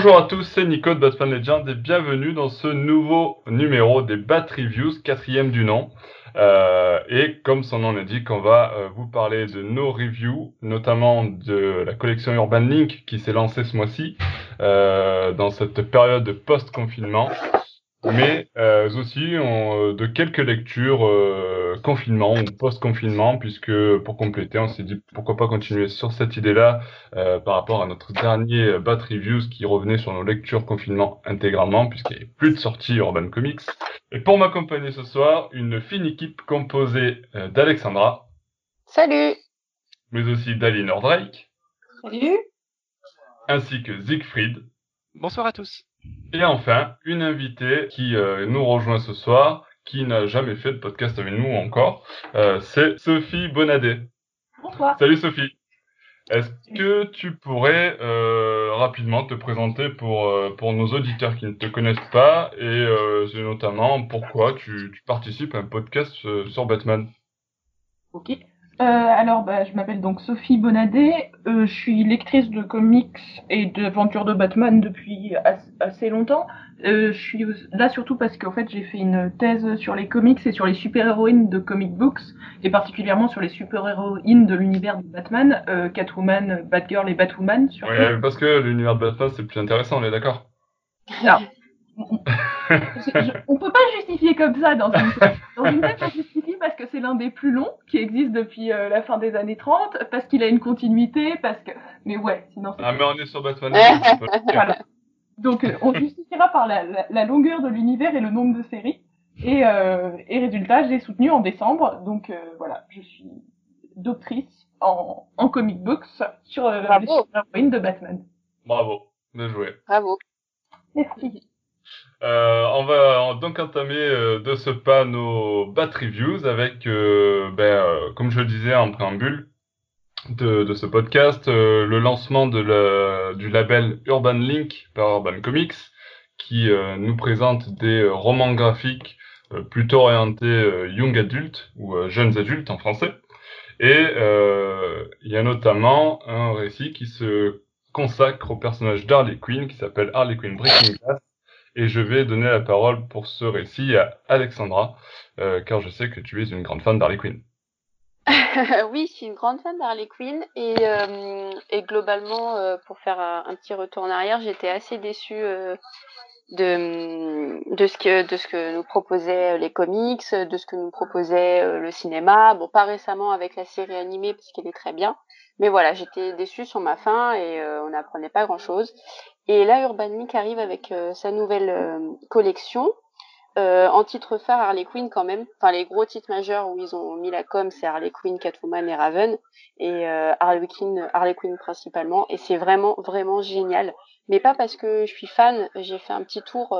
Bonjour à tous, c'est Nico de Batman Legend et bienvenue dans ce nouveau numéro des Bat Reviews, quatrième du nom. Euh, et comme son nom l'indique, on va euh, vous parler de nos reviews, notamment de la collection Urban Link qui s'est lancée ce mois-ci euh, dans cette période de post-confinement mais euh, aussi on, de quelques lectures euh, confinement ou post-confinement, puisque pour compléter, on s'est dit pourquoi pas continuer sur cette idée-là euh, par rapport à notre dernier Bat Reviews qui revenait sur nos lectures confinement intégralement, puisqu'il n'y avait plus de sorties Urban Comics. Et pour m'accompagner ce soir, une fine équipe composée euh, d'Alexandra. Salut Mais aussi d'Aline Drake. Salut Ainsi que Siegfried. Bonsoir à tous. Et enfin, une invitée qui euh, nous rejoint ce soir, qui n'a jamais fait de podcast avec nous encore, euh, c'est Sophie Bonadet. Bonsoir. Salut Sophie. Est-ce que tu pourrais euh, rapidement te présenter pour, pour nos auditeurs qui ne te connaissent pas et notamment pourquoi tu, tu, participes à un podcast sur Batman? Ok. Euh, alors, bah, je m'appelle donc Sophie Bonadet. Euh, je suis lectrice de comics et d'aventures de Batman depuis assez longtemps. Euh, je suis là surtout parce qu'en fait j'ai fait une thèse sur les comics et sur les super-héroïnes de comic books et particulièrement sur les super-héroïnes de l'univers de Batman, Catwoman, Batgirl et Batwoman. Surtout. Ouais, parce que l'univers de Batman c'est plus intéressant, on est d'accord? Alors, on, peut pas justifier comme ça dans une dans une thèse, on justifie parce que c'est l'un des plus longs qui existe depuis euh, la fin des années 30, parce qu'il a une continuité, parce que mais ouais, sinon. Ah mais on est sur Batman. voilà. Donc euh, on justifiera par la, la, la longueur de l'univers et le nombre de séries. Et, euh, et résultat, j'ai soutenu en décembre. Donc euh, voilà, je suis doctrice en, en comic books sur euh, les héroïnes de Batman. Bravo, bien joué. Bravo. Merci. Euh, on va donc entamer euh, de ce pas nos Bat Reviews avec, euh, ben, comme je le disais en préambule de, ce podcast, le lancement du label Urban Link par Urban Comics qui nous présente des romans graphiques plutôt orientés young adult ou jeunes adultes en français. Et il y a notamment un récit qui se consacre au personnage d'Harley Quinn qui s'appelle Harley Quinn Breaking Glass et je vais donner la parole pour ce récit à Alexandra, euh, car je sais que tu es une grande fan d'Harley Quinn. oui, je suis une grande fan d'Harley Quinn et, euh, globalement, euh, pour faire un petit retour en arrière, j'étais assez déçue de, ce que, nous proposaient les comics, de ce que nous proposait le cinéma. Bon, pas récemment avec la série animée parce qu'elle est très bien, mais voilà, j'étais déçue sur ma fin et on n'apprenait pas grand-chose. Et là, Urban Link arrive avec euh, sa nouvelle euh, collection. Euh, en titre phare, Harley Quinn quand même. Enfin, les gros titres majeurs où ils ont mis la com, c'est Harley Quinn, Catwoman et Raven. Et Harley, Quinn, Harley Quinn principalement. Et c'est vraiment, vraiment génial. Mais pas parce que je suis fan. J'ai fait un petit tour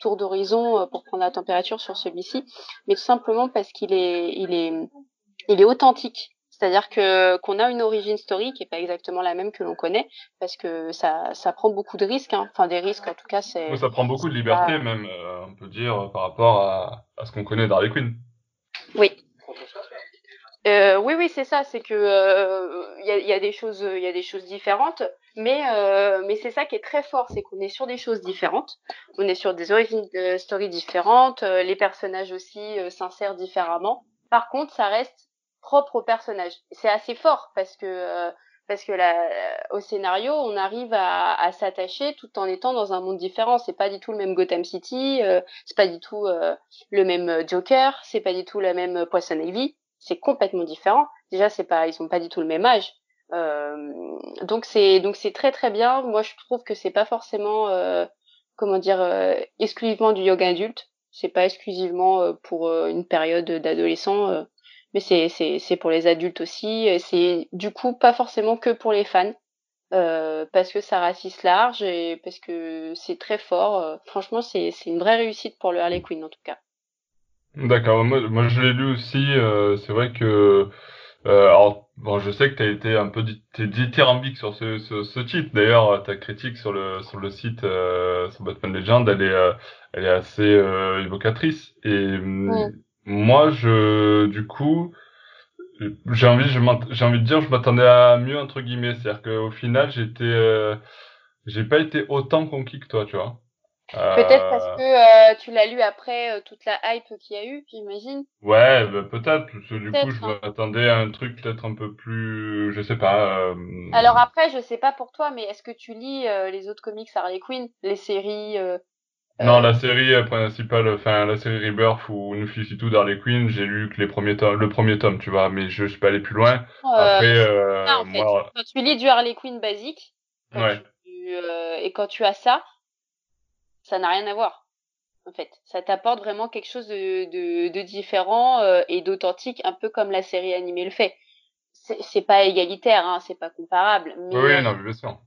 tour d'horizon pour prendre la température sur celui-ci, mais tout simplement parce qu'il est, il est, il est authentique. C'est-à-dire que qu'on a une origine story qui est pas exactement la même que l'on connaît, parce que ça, ça prend beaucoup de risques. Hein. Enfin, des risques en tout cas, c'est. Ça prend beaucoup de liberté même, euh, on peut dire, par rapport à, à ce qu'on connaît d'Harley Quinn. Oui. Euh, oui, oui, c'est ça. C'est que il euh, y, a, y, a, des choses, il y a des choses différentes, mais euh, mais c'est ça qui est très fort, c'est qu'on est sur des choses différentes. On est sur des origines de story différentes. les personnages aussi s'insèrent différemment. Par contre, ça reste propre au personnage. C'est assez fort parce que euh, parce que là, au scénario, on arrive à, s'attacher tout en étant dans un monde différent. C'est pas du tout le même Gotham City, euh, c'est pas du tout euh, le même Joker, c'est pas du tout la même Poison Ivy. C'est complètement différent. Déjà, c'est pas, ils sont pas du tout le même âge. donc c'est donc c'est très très bien. Moi, je trouve que c'est pas forcément comment dire exclusivement du yoga adulte. C'est pas exclusivement pour une période d'adolescent mais c'est c'est c'est pour les adultes aussi. C'est du coup pas forcément que pour les fans. Euh, parce que ça ratisse large et parce que c'est très fort. Euh, franchement, c'est une vraie réussite pour le Harley Quinn en tout cas. D'accord. Moi, moi je l'ai lu aussi. Euh, c'est vrai que euh, alors bon, je sais que tu as été un peu dithyrambique sur ce, ce, ce titre. D'ailleurs, ta critique sur le sur le site euh, sur Batman Legend, elle est elle est assez évocatrice et ouais. Moi, je, du coup, j'ai envie, j'ai envie de dire, je m'attendais à mieux entre guillemets, c'est-à-dire qu'au final, j'étais, euh, j'ai pas été autant conquis que toi, tu vois. Peut-être parce que tu l'as lu après toute la hype qu'il y a eu, j'imagine. Ouais, bah, peut-être. Parce que du coup, je hein. m'attendais à un truc peut-être un peu plus, je sais pas. Alors après, je sais pas pour toi, mais est-ce que tu lis les autres comics Harley Quinn, les séries non, la série principale, enfin la série Rebirth ou Nous tout d'Harley Quinn, j'ai lu que les premiers tomes, le premier tome, tu vois, mais je, suis pas allé plus loin. Après, euh, moi... quand tu lis du Harley Quinn basique, ouais. euh, et quand tu as ça, ça n'a rien à voir. En fait, ça t'apporte vraiment quelque chose de, de, de différent euh, et d'authentique, un peu comme la série animée le fait. C'est pas égalitaire, hein, c'est pas comparable. Mais, oui, non, bien sûr.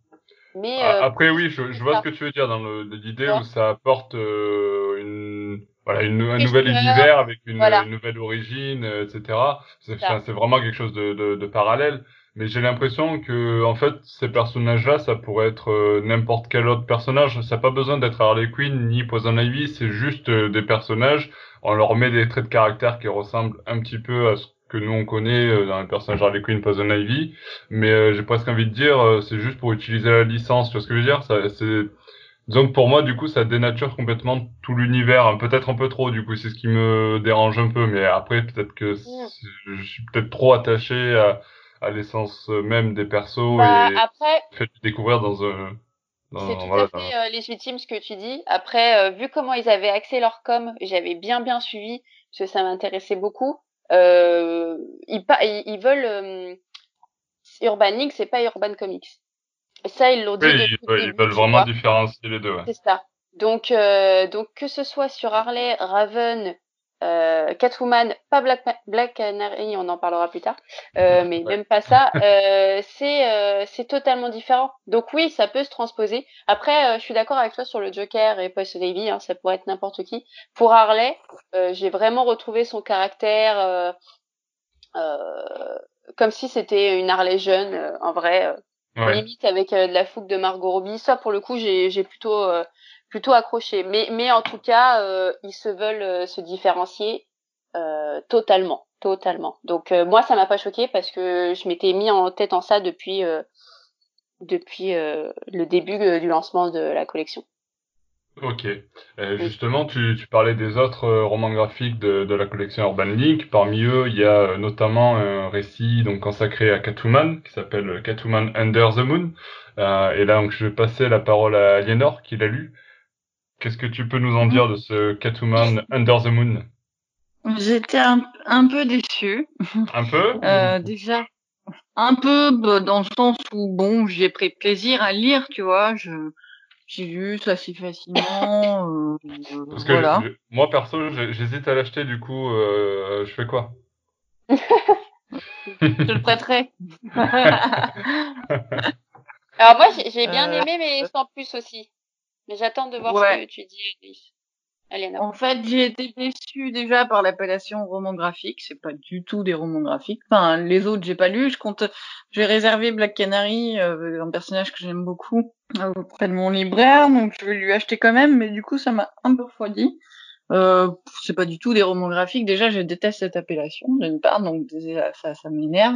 Mais euh, Après, oui, je, je vois ce que tu veux dire dans l'idée où ça apporte euh, une, voilà, une, un nouvel univers avec une, nouvelle origine, euh, etc. C'est vraiment quelque chose de, de, de parallèle. Mais j'ai l'impression que, en fait, ces personnages-là, ça pourrait être n'importe quel autre personnage. Ça n'a pas besoin d'être Harley Quinn ni Poison Ivy. C'est juste des personnages. On leur met des traits de caractère qui ressemblent un petit peu à ce que nous on connaît euh, dans les personnages Harley Quinn, Poison Ivy, mais euh, j'ai presque envie de dire euh, c'est juste pour utiliser la licence, tu vois ce que je veux dire? Ça, c'est donc pour moi du coup ça dénature complètement tout l'univers, hein. peut-être un peu trop du coup c'est ce qui me dérange un peu, mais après peut-être que je suis peut-être trop attaché à, à l'essence même des persos bah, et après... fait découvrir dans un c'est tout à fait légitime ce que tu dis. Après, vu comment ils avaient axé leur com, j'avais bien bien suivi, parce que ça m'intéressait beaucoup. Euh, ils, ils, veulent euh, Urban League, c'est pas Urban Comics. Ça, ils l'ont dit. Oui, ils, veulent vraiment différencier les deux. C'est ça. Donc, euh, donc que ce soit sur Harley, Raven, euh, Catwoman, pas Black, Black Canary, on en parlera plus tard, euh, mais même pas ça, euh, c'est c'est totalement différent. Donc oui, ça peut se transposer. Après, je suis d'accord avec toi sur le Joker et Poison Ivy, hein, ça pourrait être n'importe qui. Pour Harley, j'ai vraiment retrouvé son caractère comme si c'était une Harley jeune, en vrai, limite avec de la fougue de Margot Robbie. Ça, pour le coup, j'ai plutôt plutôt accroché. Mais, mais en tout cas, euh, ils se veulent euh, se différencier euh, totalement, totalement. Donc moi, ça m'a pas choqué parce que je m'étais mis en tête en ça depuis depuis le début du lancement de la collection. Ok. justement, tu, tu, parlais des autres romans graphiques de, de, la collection Urban Link. Parmi eux, il y a notamment un récit donc consacré à Catwoman qui s'appelle Catwoman Under the Moon. et là, donc, je vais passer la parole à Aliénor qui l'a lu. Qu'est-ce que tu peux nous en dire de ce Catwoman Under the Moon? J'étais un, un, peu déçue. Un peu? Euh, Déjà, un peu bah, dans le sens où, bon, j'ai pris plaisir à lire, tu vois. Je, j'ai lu ça assez facilement. Euh, Parce que voilà. moi, perso, j'hésite à l'acheter, du coup, euh, je fais quoi? Je le prêterai. Alors moi, j'ai bien aimé, mais sans plus aussi. Mais j'attends de voir ce que tu dis, Aliana. En fait, j'ai été déçue déjà par l'appellation roman graphique. C'est pas du tout des romans graphiques. Enfin, les autres, j'ai pas lu. Je compte, j'ai réservé Black Canary, euh, un personnage que j'aime beaucoup, auprès de mon libraire, donc je vais lui acheter quand même. Mais du coup, ça m'a un peu refroidi. Euh, c'est pas du tout des romans graphiques. Déjà, je déteste cette appellation d'une part, donc ça, ça m'énerve.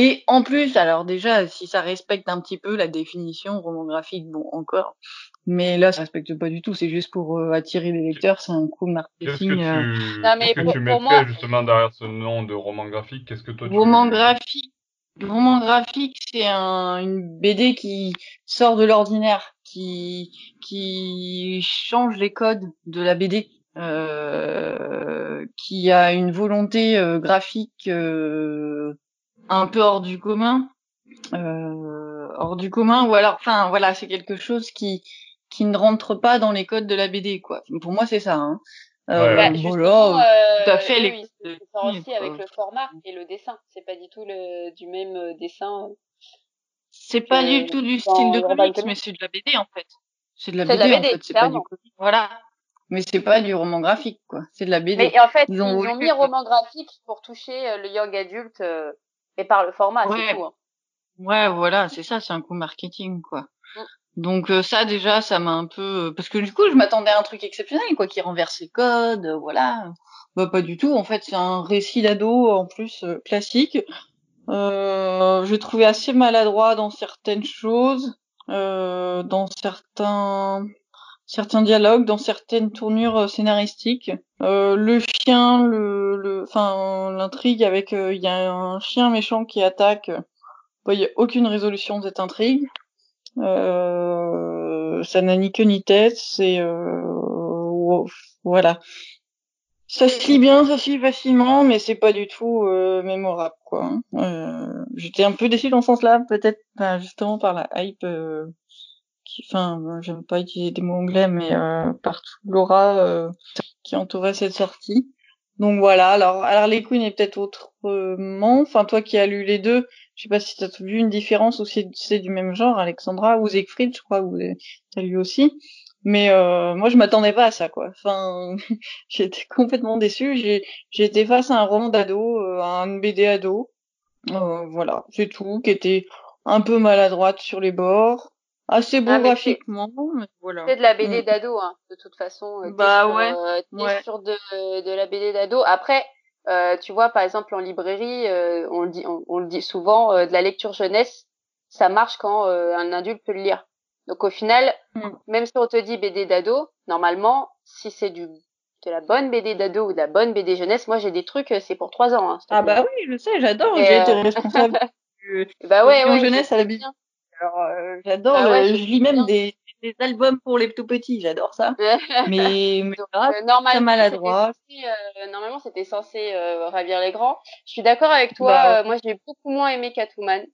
Et en plus, alors déjà, si ça respecte un petit peu la définition roman graphique, bon, encore. Mais là, ça respecte pas du tout. C'est juste pour euh, attirer les lecteurs. C'est un coup marketing. Qu'est-ce que tu, euh... non, mais que tu mettrais moi... justement derrière ce nom de roman graphique Qu'est-ce que toi tu Roman graphique. Roman graphique, c'est un, une BD qui sort de l'ordinaire, qui qui change les codes de la BD, euh, qui a une volonté euh, graphique euh, un peu hors du commun, euh, hors du commun, ou alors, enfin, voilà, c'est quelque chose qui qui ne rentre pas dans les codes de la BD, quoi. Pour moi, c'est ça. Hein. Euh, bah, voilà, euh, tout à fait. Oui, les... oui, aussi avec le format et le dessin. C'est pas du tout le du même euh, dessin. C'est pas du tout du style de comics, mais c'est de la BD en fait. C'est de la BD, en fait. C'est pas du comics. Voilà. Mais c'est pas du roman graphique, quoi. C'est de la BD. Mais en fait, ils ont, ils ont mis roman graphique pour toucher le young adulte et par le format, c'est tout. Hein. Ouais, voilà, c'est ça, c'est un coup marketing, quoi. Mm. Donc euh, ça déjà, ça m'a un peu parce que du coup, je m'attendais à un truc exceptionnel, quoi, qui renverse les codes, euh, voilà. Bah pas du tout. En fait, c'est un récit d'ado en plus euh, classique. Euh, je trouvais assez maladroit dans certaines choses. euh, dans certains certains dialogues, dans certaines tournures euh, scénaristiques. Euh, le chien, le, enfin l'intrigue avec, il y a un chien méchant qui attaque. Il n'y a aucune résolution de cette intrigue. ça n'a ni queue ni tête. C'est voilà. Ça se lit bien, ça se lit facilement, mais c'est pas du tout euh, mémorable, quoi. Euh, J'étais un peu déçu dans ce sens-là, peut-être justement par la hype. Euh, qui, enfin, j'aime pas utiliser des mots anglais, mais euh, par l'aura euh, qui entourait cette sortie. Donc voilà. Alors, les Queen est peut-être autrement. Enfin, toi qui as lu les deux, je sais pas si t'as vu une différence ou si c'est du même genre, Alexandra ou Siegfried, je crois, ou t'as lu aussi. Mais euh, moi, je m'attendais pas à ça, quoi. Enfin, j'étais complètement déçue. J'ai, été face à un roman d'ado, euh, à un BD ado. Euh, voilà, c'est tout, qui était un peu maladroite sur les bords, assez beau ah, graphiquement. voilà. C'est de la BD mm. d'ado, hein, de toute façon. Bah ouais. ouais. sur de, de la BD d'ado. Après, tu vois, par exemple, en librairie, on le dit, on, le dit souvent, de la lecture jeunesse, ça marche quand un adulte peut le lire. Donc au final, mm. même si on te dit BD d'ado, normalement, si c'est du de la bonne BD d'ado ou de la bonne BD jeunesse, moi j'ai des trucs, c'est pour trois ans. Hein, ah bah oui, je sais, j'adore. J'ai été euh, responsable du, bah ouais, ouais, jeunesse à la bien. Alors euh, j'adore, bah je lis même des, des, albums pour les tout petits, j'adore ça. mais, mais euh, normalement, maladroit. normalement c'était censé ravir les grands. Je suis d'accord avec toi. Bah, moi j'ai beaucoup moins aimé Catwoman.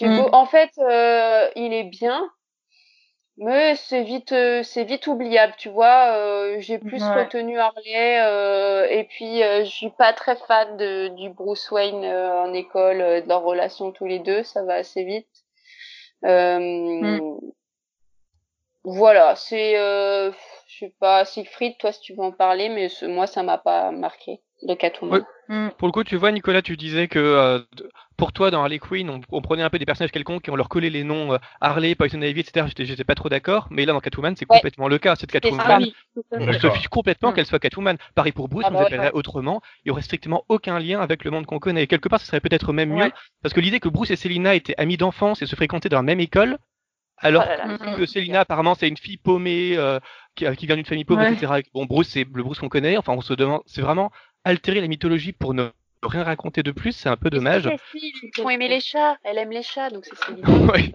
Mm. En fait, il est bien, mais c'est vite, euh, c'est vite oubliable, tu vois. Euh, j'ai plus retenu Harley euh, et puis euh, je suis pas très fan de, du Bruce Wayne en école, de leur relation tous les deux, ça va assez vite. Mm. Voilà, c'est, je sais pas, Siegfried, toi si tu veux en parler, mais moi ça m'a pas marqué de Catwoman. Mm. Pour le coup, tu vois, Nicolas, tu disais que euh, pour toi, dans Harley Quinn, on, prenait un peu des personnages quelconques et on leur collait les noms euh, Harley, Poison Ivy, etc. J'étais pas trop d'accord, mais là, dans Catwoman, c'est complètement le cas. Cette Catwoman, on se fiche complètement mm. qu'elle soit Catwoman. Pareil pour Bruce, ah on bah appellerait autrement. Il y aurait strictement aucun lien avec le monde qu'on connaît. quelque part, ce serait peut-être même mieux, parce que l'idée que Bruce et Selina étaient amis d'enfance et se fréquentaient dans la même école, alors oh que Selina, apparemment, c'est une fille paumée euh, qui, qui, vient d'une famille pauvre, etc. Bon, Bruce, c'est le Bruce qu'on connaît. Enfin, on se demande, c'est vraiment altérer la mythologie pour ne rien raconter de plus, c'est un peu dommage. Ils font aimer les chats, elle aime les chats, donc c'est oui.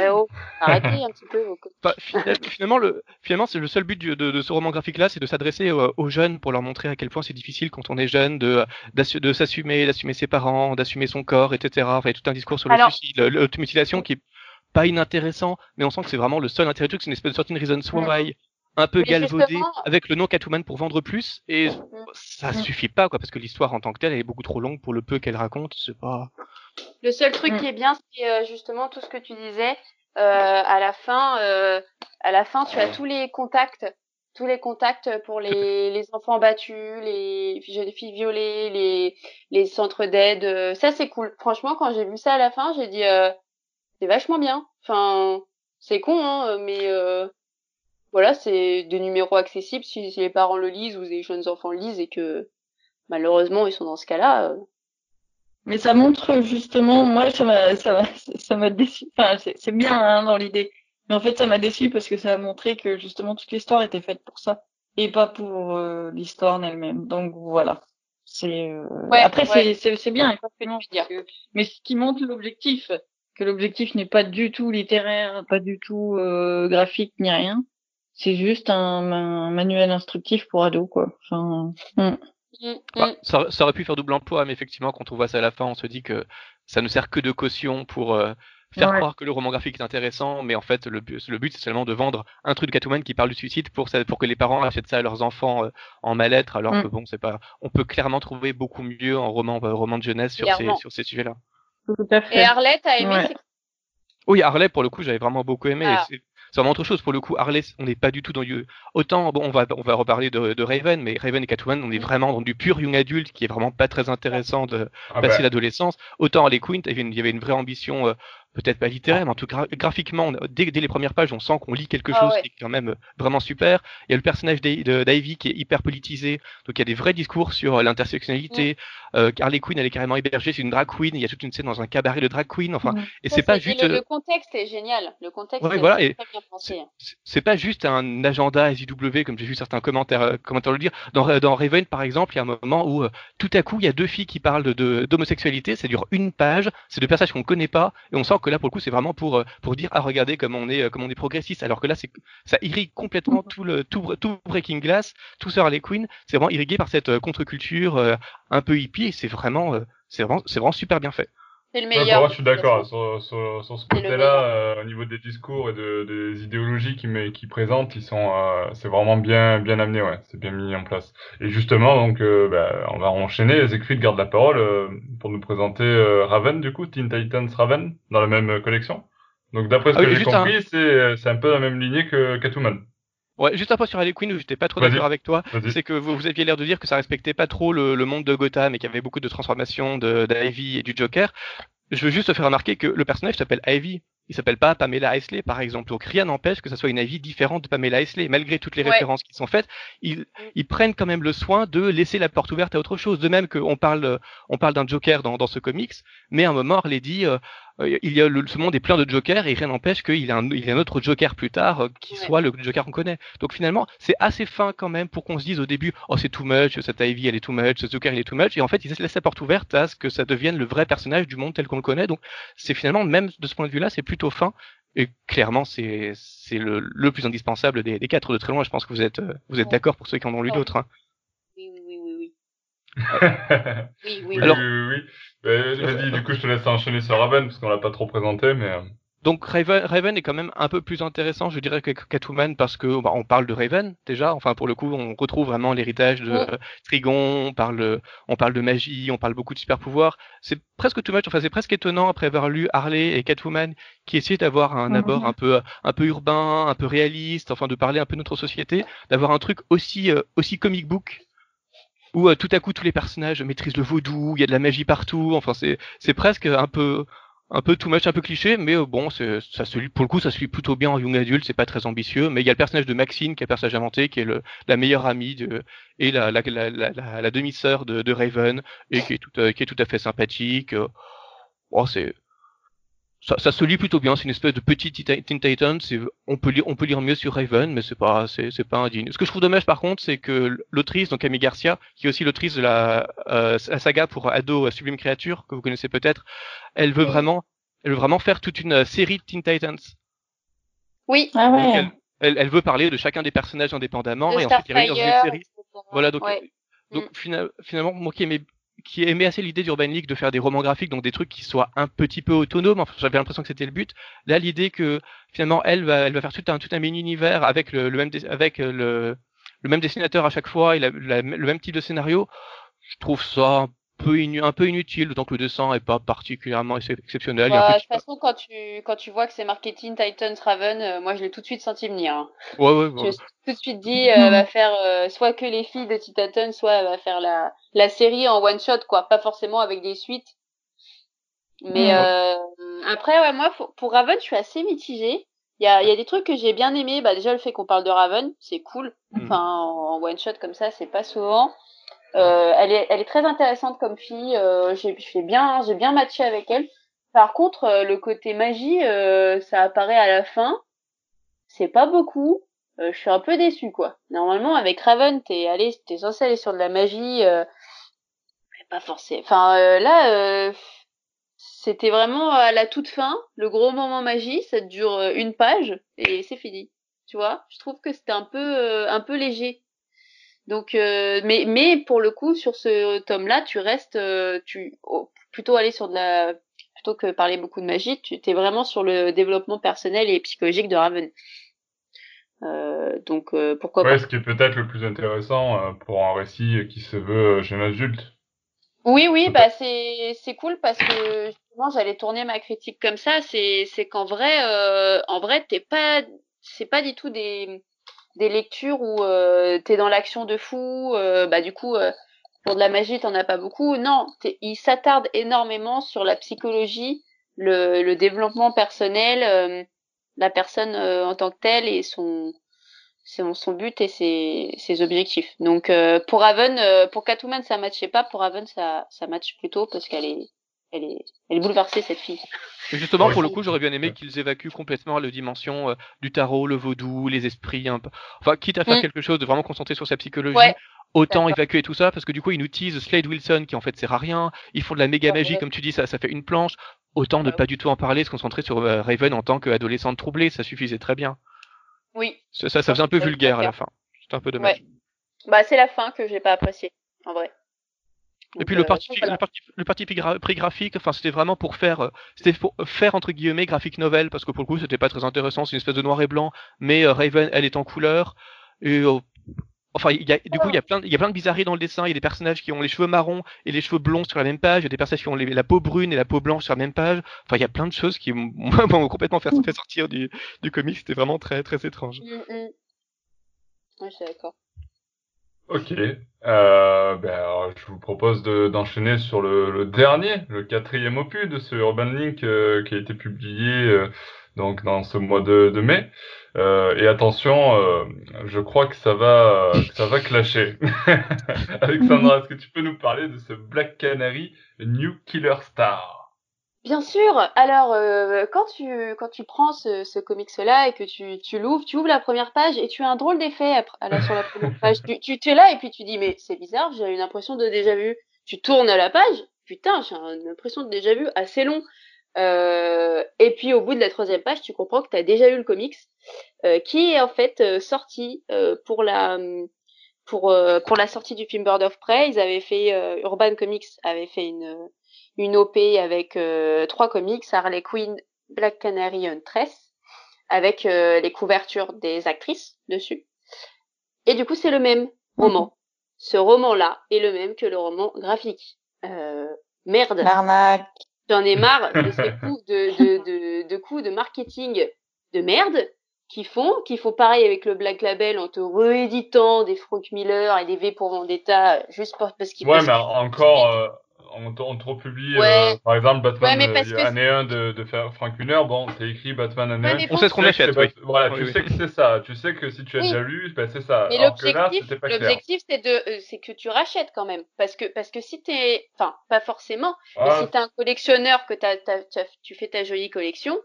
Eh oh, arrêtez un petit peu. Bah, finalement, le, finalement, c'est le seul but de, de, ce roman graphique-là, c'est de s'adresser aux, jeunes pour leur montrer à quel point c'est difficile quand on est jeune de, de s'assumer, d'assumer ses parents, d'assumer son corps, etc. Enfin, il y a tout un discours sur le suicide, l'automutilation qui est pas inintéressant, mais on sent que c'est vraiment le seul intérêt du truc, c'est une espèce de sorte de reason why un peu galvaudé avec le nom Catwoman pour vendre plus et mm. ça mm. suffit pas quoi parce que l'histoire en tant que telle elle est beaucoup trop longue pour le peu qu'elle raconte c'est pas le seul truc mm. qui est bien c'est euh, justement tout ce que tu disais euh, à la fin euh, à la fin tu as tous les contacts tous les contacts pour les, les enfants battus les jeunes filles violées les les centres d'aide ça c'est cool franchement quand j'ai vu ça à la fin j'ai dit c'est vachement bien enfin c'est con hein mais voilà, c'est des numéros accessibles si, les parents le lisent ou les jeunes enfants le lisent et que malheureusement ils sont dans ce cas-là. Euh. Mais ça montre justement, moi ça m'a ça ça m'a déçu. Enfin, c'est bien hein, dans l'idée, mais en fait ça m'a déçu parce que ça a montré que justement toute l'histoire était faite pour ça et pas pour euh, l'histoire en elle-même. Donc voilà. C'est euh, après c'est c'est bien dire. mais ce qui montre l'objectif, que l'objectif n'est pas du tout littéraire, pas du tout graphique ni rien c'est juste un, manuel instructif pour ados, quoi. Enfin, hmm. mm, bah, mm. ça, ça, aurait pu faire double emploi, mais effectivement, quand on voit ça à la fin, on se dit que ça ne sert que de caution pour euh, faire croire que le roman graphique est intéressant, mais en fait, le, le but, c'est seulement de vendre un truc de Catwoman qui parle du suicide pour, ça, pour que les parents achètent ça à leurs enfants euh, en mal-être, alors mm. que bon, c'est pas. On peut clairement trouver beaucoup mieux en roman, euh, roman de jeunesse sur ces, sur ces sujets-là. Et Arlette a aimé Oui, Harley, pour le coup, j'avais vraiment beaucoup aimé. Ah c'est vraiment autre chose. Pour le coup, Harley, on n'est pas du tout dans du. Autant, bon, on va, on va reparler de, de, Raven, mais Raven et Catwoman, on est vraiment dans du pur young adulte qui est vraiment pas très intéressant de ah passer bah. l'adolescence. Autant Harley Quinn, il y avait une vraie ambition euh, peut-être pas littéraire, mais en tout cas graphiquement, dès, dès, les premières pages, on sent qu'on lit quelque ah chose qui est quand même vraiment super. Il y a le personnage d'Ivy qui est hyper politisé, donc il y a des vrais discours sur l'intersectionnalité. Euh, Harley Quinn, elle est carrément hébergée, c'est une drag queen, il y a toute une scène dans un cabaret de drag queen, enfin, et c'est pas juste. Le, contexte est génial, le contexte ouais, voilà, très bien pensé. C'est pas juste un agenda SIW, comme j'ai vu certains commentaires, euh, commentaires le dire. Dans, dans Raven, par exemple, il y a un moment où euh, tout à coup, il y a deux filles qui parlent d'homosexualité, de, ça dure une page, c'est deux personnages qu'on connaît pas, et on sent que là, pour le coup, c'est vraiment pour, euh, pour dire, ah, regardez comme on est, comme on est progressiste, alors que là, c'est, ça irrigue complètement tout le, tout, tout Breaking Glass, tout Sir Harley Quinn, c'est vraiment irrigué par cette contre-culture un peu hippie, et c'est vraiment, c'est vraiment, c'est vraiment super bien fait. C'est le meilleur. moi, je suis d'accord sur, sur, sur, ce côté-là, euh, au niveau des discours et de, des idéologies qu'ils qui présentent, ils sont, euh, c'est vraiment bien, bien amené, ouais, c'est bien mis en place. Et justement, donc, euh, bah, on va enchaîner. Siegfried garde la parole euh, pour nous présenter Raven, du coup, Teen Titans Raven, dans la même collection. Donc, d'après ce ah que j'ai compris, c'est, c'est un peu la même lignée que Catwoman. Ouais, juste un point sur Harley Quinn où j'étais pas trop d'accord avec toi, c'est que vous, vous aviez l'air de dire que ça respectait pas trop le, le monde de Gotham et qu'il y avait beaucoup de transformations d'Ivy et du Joker. Je veux juste te faire remarquer que le personnage s'appelle Ivy. Il s'appelle pas Pamela Isley, par exemple. Donc rien n'empêche que ça soit une Ivy différente de Pamela Isley. Malgré toutes les références qui sont faites, ils, ils, prennent quand même le soin de laisser la porte ouverte à autre chose. De même qu'on parle, on parle d'un Joker dans, dans ce comics, mais à un moment, Harley dit, euh, il y a le, ce monde est plein de jokers et rien n'empêche qu'il y, a un, il y a un autre joker plus tard euh, qui soit le joker qu'on connaît. Donc finalement, c'est assez fin quand même pour qu'on se dise au début, oh c'est too much, cette Ivy elle est too much, ce joker il est too much, et en fait ils laissent la porte ouverte à ce que ça devienne le vrai personnage du monde tel qu'on le connaît. Donc c'est finalement, même de ce point de vue-là, c'est plutôt fin. Et clairement, c'est c'est le, le plus indispensable des, des, quatre de très loin. Je pense que vous êtes euh, vous êtes d'accord pour ceux qui en ont lu d'autres. Hein. Oui, oui, oui, oui. Oui, oui. Alors, oui, oui, oui. Vas-y, du coup, je te laisse enchaîner sur Raven, parce qu'on l'a pas trop présenté, mais... Euh. Donc Raven, Raven, est quand même un peu plus intéressant, je dirais, que Catwoman parce que bah, on parle de Raven déjà. Enfin, pour le coup, on retrouve vraiment l'héritage de Trigon. On parle, on parle de magie, on parle beaucoup de super pouvoirs. C'est presque too much. Enfin, c'est presque étonnant après avoir lu Harley et Catwoman qui essayaient d'avoir un abord un peu, un peu urbain, un peu réaliste. Enfin, de parler un peu de notre société, d'avoir un truc aussi, euh, aussi comic book où euh, tout à coup tous les personnages maîtrisent le vaudou, il y a de la magie partout. Enfin, c'est c'est presque un peu un peu too much, un peu cliché, mais euh, bon, ça se pour le coup, ça se lit plutôt bien en young adulte. C'est pas très ambitieux, mais il y a le personnage de Maxine qui est un personnage inventé, qui est le, la meilleure amie de, et la la, demi-sœur de, de, Raven et qui est tout qui est tout à fait sympathique. Oh, c'est ça, ça, se lit plutôt bien. C'est une espèce de petit Teen Titans. On peut lire, on peut lire mieux sur Raven, mais c'est pas, c'est, c'est pas indigne. Ce que je trouve dommage, par contre, c'est que l'autrice, donc Amy Garcia, qui est aussi l'autrice de la, euh, la saga pour ado Sublime Creature, que vous connaissez peut-être, elle veut vraiment, elle veut vraiment faire toute une série de Teen Titans. Oui. Ah ouais. elle, elle, veut parler de chacun des personnages indépendamment et ensuite y dans une série. Voilà, donc, donc mm. finalement, moi qui aimais qui aimait assez l'idée d'Urban League de faire des romans graphiques, donc des trucs qui soient un petit peu autonomes. Enfin, j'avais l'impression que c'était le but. Là, l'idée que finalement, elle va, elle va faire tout un, tout un mini-univers avec le, même, avec le, le même dessinateur à chaque fois et le même type de scénario. Je trouve ça peu un peu inutile, d'autant que le dessin est pas particulièrement exceptionnel. Bah, de toute façon, quand tu, quand tu vois que c'est marketing Titans Raven, euh, moi je l'ai tout de suite senti venir. Hein. Ouais, ouais, ouais. tout de suite dit, euh, elle va faire euh, soit que les filles de Titans, soit elle va faire la, la série en one shot, quoi. Pas forcément avec des suites. Mais après, ouais, moi, pour Raven, je suis assez mitigée. Il y a, y a des trucs que j'ai bien aimé. Bah, déjà, le fait qu'on parle de Raven, c'est cool. Mm. Enfin, en, en one shot comme ça, c'est pas souvent. Euh, elle, est, elle est très intéressante comme fille. Euh, j'ai bien, j'ai bien matché avec elle. Par contre, euh, le côté magie, euh, ça apparaît à la fin. C'est pas beaucoup. je suis un peu déçue, quoi. Normalement, avec Raven, t'es allé, t'es censé aller sur de la magie, mais pas forcément. Enfin, là, c'était vraiment à la toute fin, le gros moment magie. Ça dure une page et c'est fini. Tu vois? Je trouve que c'était un peu, un peu léger. Donc, euh, mais, mais pour le coup, sur ce tome-là, tu restes, euh, tu plutôt aller sur de la, plutôt que parler beaucoup de magie, tu es vraiment sur le développement personnel et psychologique de Raven. Euh, donc euh, pourquoi ouais, pas? ce qui est peut-être le plus intéressant pour un récit qui se veut jeune adulte. Oui, oui, bah c'est c'est cool parce que justement j'allais tourner ma critique comme ça. C'est c'est qu'en vrai, euh, en vrai, t'es pas, c'est pas du tout des des lectures où euh, t'es dans l'action de fou, euh, bah du coup euh, pour de la magie t'en as pas beaucoup. Non, il s'attarde énormément sur la psychologie, le, le développement personnel, la personne en tant que telle et son son, but et ses, ses objectifs. Donc pour Raven, pour Catwoman ça matchait pas, pour Raven ça ça match plutôt parce qu'elle est elle est, elle est bouleversée cette fille. justement, pour le coup, j'aurais bien aimé qu'ils évacuent complètement la dimension euh, du tarot, le vaudou, les esprits, un peu. Enfin, quitte à faire mm. quelque chose de vraiment concentré sur sa psychologie, autant évacuer tout ça, parce que du coup, ils nous teasent Slade Wilson, qui en fait sert à rien. Ils font de la méga magie, comme tu dis, ça, ça fait une planche. Autant ne pas du tout en parler, se concentrer sur euh, Raven en tant qu'adolescente troublée, ça suffisait très bien. Oui. Ça, ça, faisait un peu vulgaire à la fin. C'est un peu dommage. Bah, c'est la fin que j'ai pas appréciée, en vrai et puis le euh, parti, le parti, le parti pris graphique, enfin c'était vraiment pour faire, euh, c'était pour faire entre guillemets graphique novel parce que pour le coup c'était pas très intéressant, c'est une espèce de noir et blanc, mais euh, Raven elle est en couleur et Enfin, il y a, du coup, il y a plein, il y a plein de bizarreries dans le dessin. Il y a des personnages qui ont les cheveux marrons et les cheveux blonds sur la même page. Il y a des personnages qui ont la peau brune et la peau blanche sur la même page. Enfin, il y a plein de choses qui m'ont complètement fait, fait, sortir du, du comic. C'était vraiment très, très étrange. Mm -hmm. Ouais, je suis d'accord. Ok. Euh, ben alors, je vous propose d'enchaîner sur le, le, dernier, le quatrième opus de ce Urban Link euh, qui a été publié euh, donc dans ce mois de, de mai. Euh, et attention, euh, je crois que ça va, que ça va clasher. Alexandra, est-ce que tu peux nous parler de ce Black Canary New Killer Star? Bien sûr. Alors, euh, quand tu quand tu prends ce, ce comics-là et que tu, tu l'ouvres, tu ouvres la première page et tu as un drôle d'effet sur la première page. Tu, tu, es là et puis tu dis mais c'est bizarre, j'ai une impression de déjà vu. Tu tournes la page, putain, j'ai une impression de déjà vu assez long. Euh, et puis au bout de la troisième page, tu comprends que tu as déjà eu le comics, euh, qui est en fait euh, sorti pour la pour pour la sortie du film Bird of Prey. Ils avaient fait Urban Comics avait fait une une OP avec euh, trois comics, Harley Quinn, Black Canary Huntress, avec euh, les couvertures des actrices dessus. Et du coup, c'est le même roman. Ce roman-là est le même que le roman graphique. Euh, merde. J'en ai marre de ces coups de, de, de, de, coups de marketing de merde qui font, qui font pareil avec le Black Label en te rééditant des Frank Miller et des V pour Vendetta juste parce qu'ils Ouais, mais encore, on, on te republie, euh, par exemple, Batman ouais, euh, année 1 de, de faire Frank Miller, bon, c'est écrit Batman année 1. On sait ce qu'on achète, oui. Voilà, tu sais que c'est ça. Tu sais que si tu as déjà lu, ben c'est ça. Mais l'objectif, c'est de, euh, c'est que tu rachètes quand même. Parce que, parce que si t'es, enfin, pas forcément, mais ah. si t'es un collectionneur, que t'as, t'as, tu fais ta jolie collection,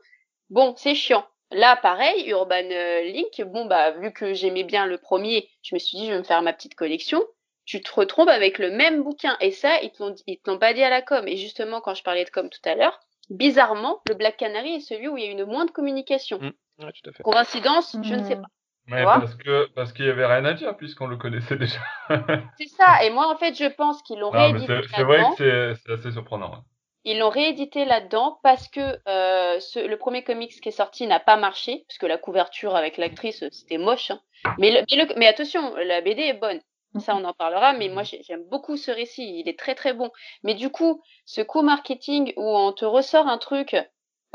bon, c'est chiant. Là, pareil, Urban Link, bon, bah, vu que j'aimais bien le premier, je me suis dit, je vais me faire ma petite collection tu te retrouves avec le même bouquin. Et ça, ils te l'ont pas dit à la com. Et justement, quand je parlais de com tout à l'heure, bizarrement, le Black Canary est celui où il y a une moins de communication. Mmh. Ouais, tout à fait. Coïncidence, je ne sais pas. Mais parce que parce qu'il y avait rien à dire puisqu'on le connaissait déjà. c'est ça. Et moi, en fait, je pense qu'ils l'ont réédité. C'est vrai que c'est assez surprenant. Ils l'ont réédité là-dedans parce que euh, ce, le premier comics qui est sorti n'a pas marché, parce que la couverture avec l'actrice, c'était moche. Hein. Mais, le, mais, le, mais attention, la BD est bonne. Ça, on en parlera, mais moi, mmh. j'aime beaucoup ce récit. Il est très, très bon. Mais du coup, ce coup marketing où on te ressort un truc,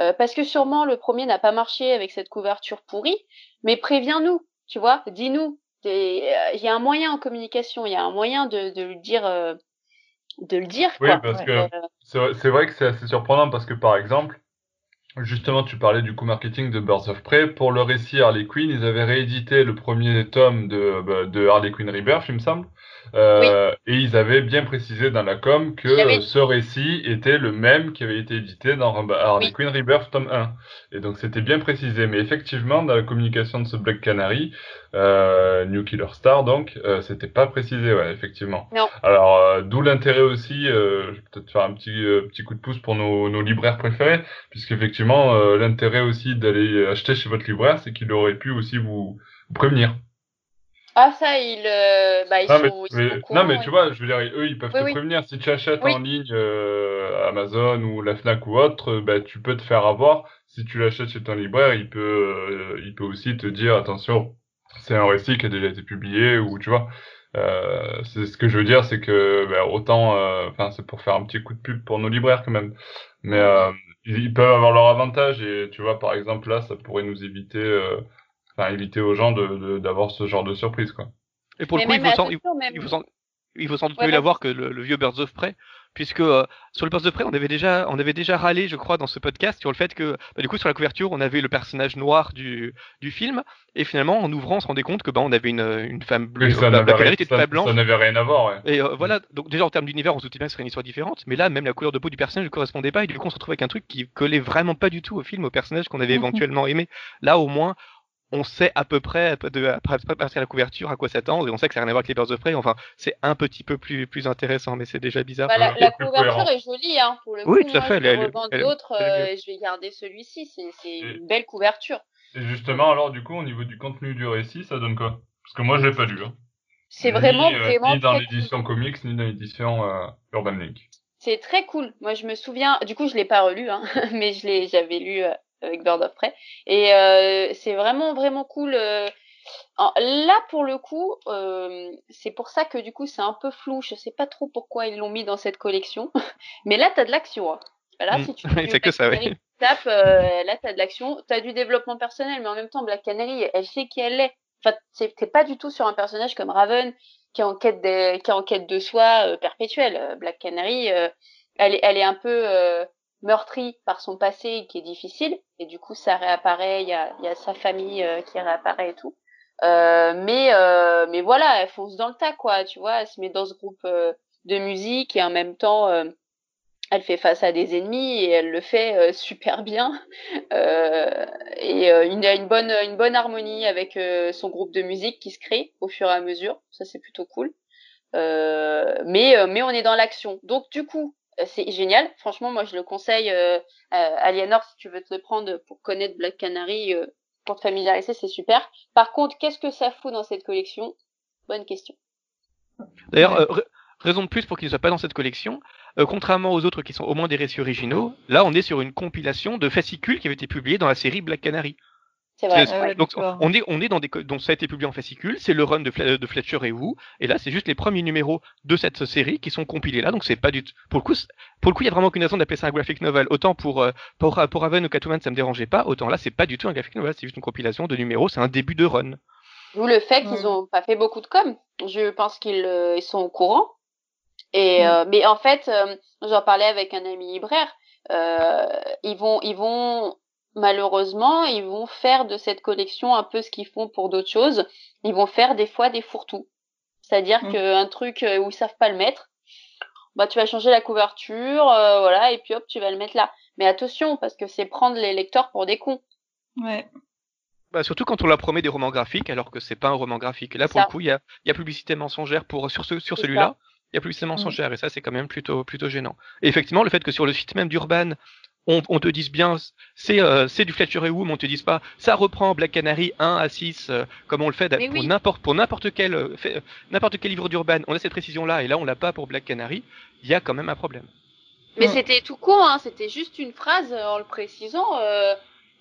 euh, parce que sûrement le premier n'a pas marché avec cette couverture pourrie, mais préviens-nous, tu vois, dis-nous. Euh, il y a un moyen en communication, il y a un moyen de, de le dire, euh, de le dire. Oui, parce que c'est vrai que c'est assez surprenant parce que par exemple, Justement, tu parlais du coup marketing de Birds of Prey. Pour le récit Harley Quinn, ils avaient réédité le premier tome de, bah, de Harley Quinn Rebirth, il me semble. Euh, Et ils avaient bien précisé dans la com que ce récit était le même qui avait été édité dans Harley Quinn Rebirth tome 1. Et donc c'était bien précisé. Mais effectivement, dans la communication de ce Black Canary, euh, New Killer Star, donc, euh, c'était pas précisé, ouais, effectivement. Non. Alors, euh, d'où l'intérêt aussi, euh, je vais peut-être faire un petit, petit coup de pouce pour nos, nos libraires préférés, puisqu'effectivement, l'intérêt aussi d'aller acheter chez votre libraire, c'est qu'il aurait pu aussi vous, vous prévenir. Ah ça, ils, euh, bah, ils, non, sont, mais, ils sont non mais tu vois, je veux dire, eux ils peuvent te prévenir. Si tu achètes en ligne euh, Amazon ou la Fnac ou autre, bah, tu peux te faire avoir. Si tu l'achètes chez ton libraire, il peut, euh, il peut aussi te dire attention, c'est un récit qui a déjà été publié ou tu vois. Euh, c'est ce que je veux dire, c'est que bah, autant, enfin c'est pour faire un petit coup de pub pour nos libraires quand même. Mais ils peuvent avoir leur avantage et tu vois par exemple là, ça pourrait nous éviter éviter aux gens de d'avoir ce genre de surprise quoi. Et pour le coup, il faut, sans, il, faut sans, il faut sans doute mieux l'avoir que le, vieux Birds of Prey, puisque euh, sur le poste de près, on avait déjà, on avait déjà râlé, je crois, dans ce podcast sur le fait que, bah, du coup, sur la couverture, on avait le personnage noir du, du film, et finalement, en ouvrant, on se rendait compte que bah, on avait une, une femme bleue, ça la, n'avait la rien, était ça- blanche. ça n'avait rien à voir, ouais. Et euh, voilà, donc déjà en termes d'univers, on se doutait bien que ce serait une histoire différente, mais là, même la couleur de peau du personnage ne correspondait pas, et du coup, on se retrouvait avec un truc qui collait vraiment pas du tout au film, au personnage qu'on avait Mhm. éventuellement aimé. Là, au moins, on sait à peu près, de, à près à la couverture, à quoi s'attendre, et on sait que ça n'a rien à voir avec les Birds of Prey. Enfin, c'est un petit peu plus, plus intéressant, mais c'est déjà bizarre. Bah, la, euh, la plus couverture cohérent. est jolie, hein, pour le Oui, coup. tout à moi, fait, Je d'autres euh, je vais garder celui-ci. C'est une belle couverture. Et justement, alors, du coup, au niveau du contenu du récit, ça donne quoi? Parce que moi, je l'ai pas lu. Hein. C'est Ni, vraiment, euh, vraiment Ni dans cool. l'édition comics, ni dans l'édition euh, Urban Link. C'est très cool. Moi, je me souviens. Du coup, je l'ai pas relu, hein, mais je l'ai, j'avais lu euh, avec Bird of Prey. Et euh, c'est vraiment, vraiment cool. euh. En- là, pour le coup, euh, c'est pour ça que du coup, c'est un peu flou. Je sais pas trop pourquoi ils l'ont mis dans cette collection. mais là, t'as de l'action. Hein. Là, Mm. si tu que ça, oui. Tape, euh, là, t'as de l'action. T'as du développement personnel, mais en même temps, Black Canary, elle sait qui elle est. Enfin, t'es pas du tout sur un personnage comme Raven qui est en quête de, qui est en quête de soi euh, perpétuelle. Black Canary, elle est, elle est un peu meurtrie par son passé qui est difficile, et du coup ça réapparaît. Il y a, y a sa famille euh, qui réapparaît et tout. Euh, mais euh, mais voilà, elle fonce dans le tas quoi. Tu vois, elle se met dans ce groupe euh, de musique et en même temps euh, elle fait face à des ennemis et elle le fait super bien. Et il y a une bonne une bonne harmonie avec son groupe de musique qui se crée au fur et à mesure. Ça c'est plutôt cool. Mais mais on est dans l'action. Donc du coup c'est génial. Franchement moi je le conseille. Euh, euh, Aliénor si tu veux te le prendre pour connaître Black Canary, euh, pour te familiariser c'est super. Par contre qu'est-ce que ça fout dans cette collection? Bonne question. D'ailleurs, euh, ra- raison de plus pour qu'il ne soit pas dans cette collection, euh, contrairement aux autres qui sont au moins des récits originaux, là on est sur une compilation de fascicules qui avait été publiée dans la série Black Canary. C'est vrai. C'est- ouais, donc on est on est dans des donc ça a été publié en fascicules, c'est le run de, Fle- de Fletcher et Wu, et là c'est juste les premiers numéros de cette série qui sont compilés là, donc c'est pas du tout pour le coup c'est- pour le coup il y a vraiment aucune raison d'appeler ça un graphic novel. Autant pour euh, pour pour Raven ou Catwoman ça me dérangeait pas, autant là c'est pas du tout un graphic novel, c'est juste une compilation de numéros, c'est un début de run. D'où le fait qu'ils Mm. ont pas fait beaucoup de com. Je pense qu'ils euh, ils sont au courant. Et euh, mais en fait, euh, j'en parlais avec un ami libraire. Euh, ils vont ils vont malheureusement ils vont faire de cette collection un peu ce qu'ils font pour d'autres choses. Ils vont faire des fois des fourre-tout. C'est-à-dire Mm. qu'un truc euh, où ils savent pas le mettre, bah tu vas changer la couverture, euh, voilà, et puis hop tu vas le mettre là. Mais attention parce que c'est prendre les lecteurs pour des cons. Ouais. Bah, surtout quand on leur promet des romans graphiques alors que c'est pas un roman graphique. Là pour Ça. le coup il y a il y a publicité mensongère pour sur ce sur celui-là. Il y a publicité mensongère et ça c'est quand même plutôt plutôt gênant. Et effectivement le fait que sur le site même d'Urban on, on te dise bien c'est euh, c'est du Fletcher et mais on te dise pas ça reprend Black Canary 1 à 6 euh, comme on le fait Mais pour oui. n'importe pour n'importe quel euh, n'importe quel livre d'Urban, on a cette précision là et là on l'a pas pour Black Canary, il y a quand même un problème. Mais c'était tout con, hein. C'était juste une phrase en le précisant. Euh,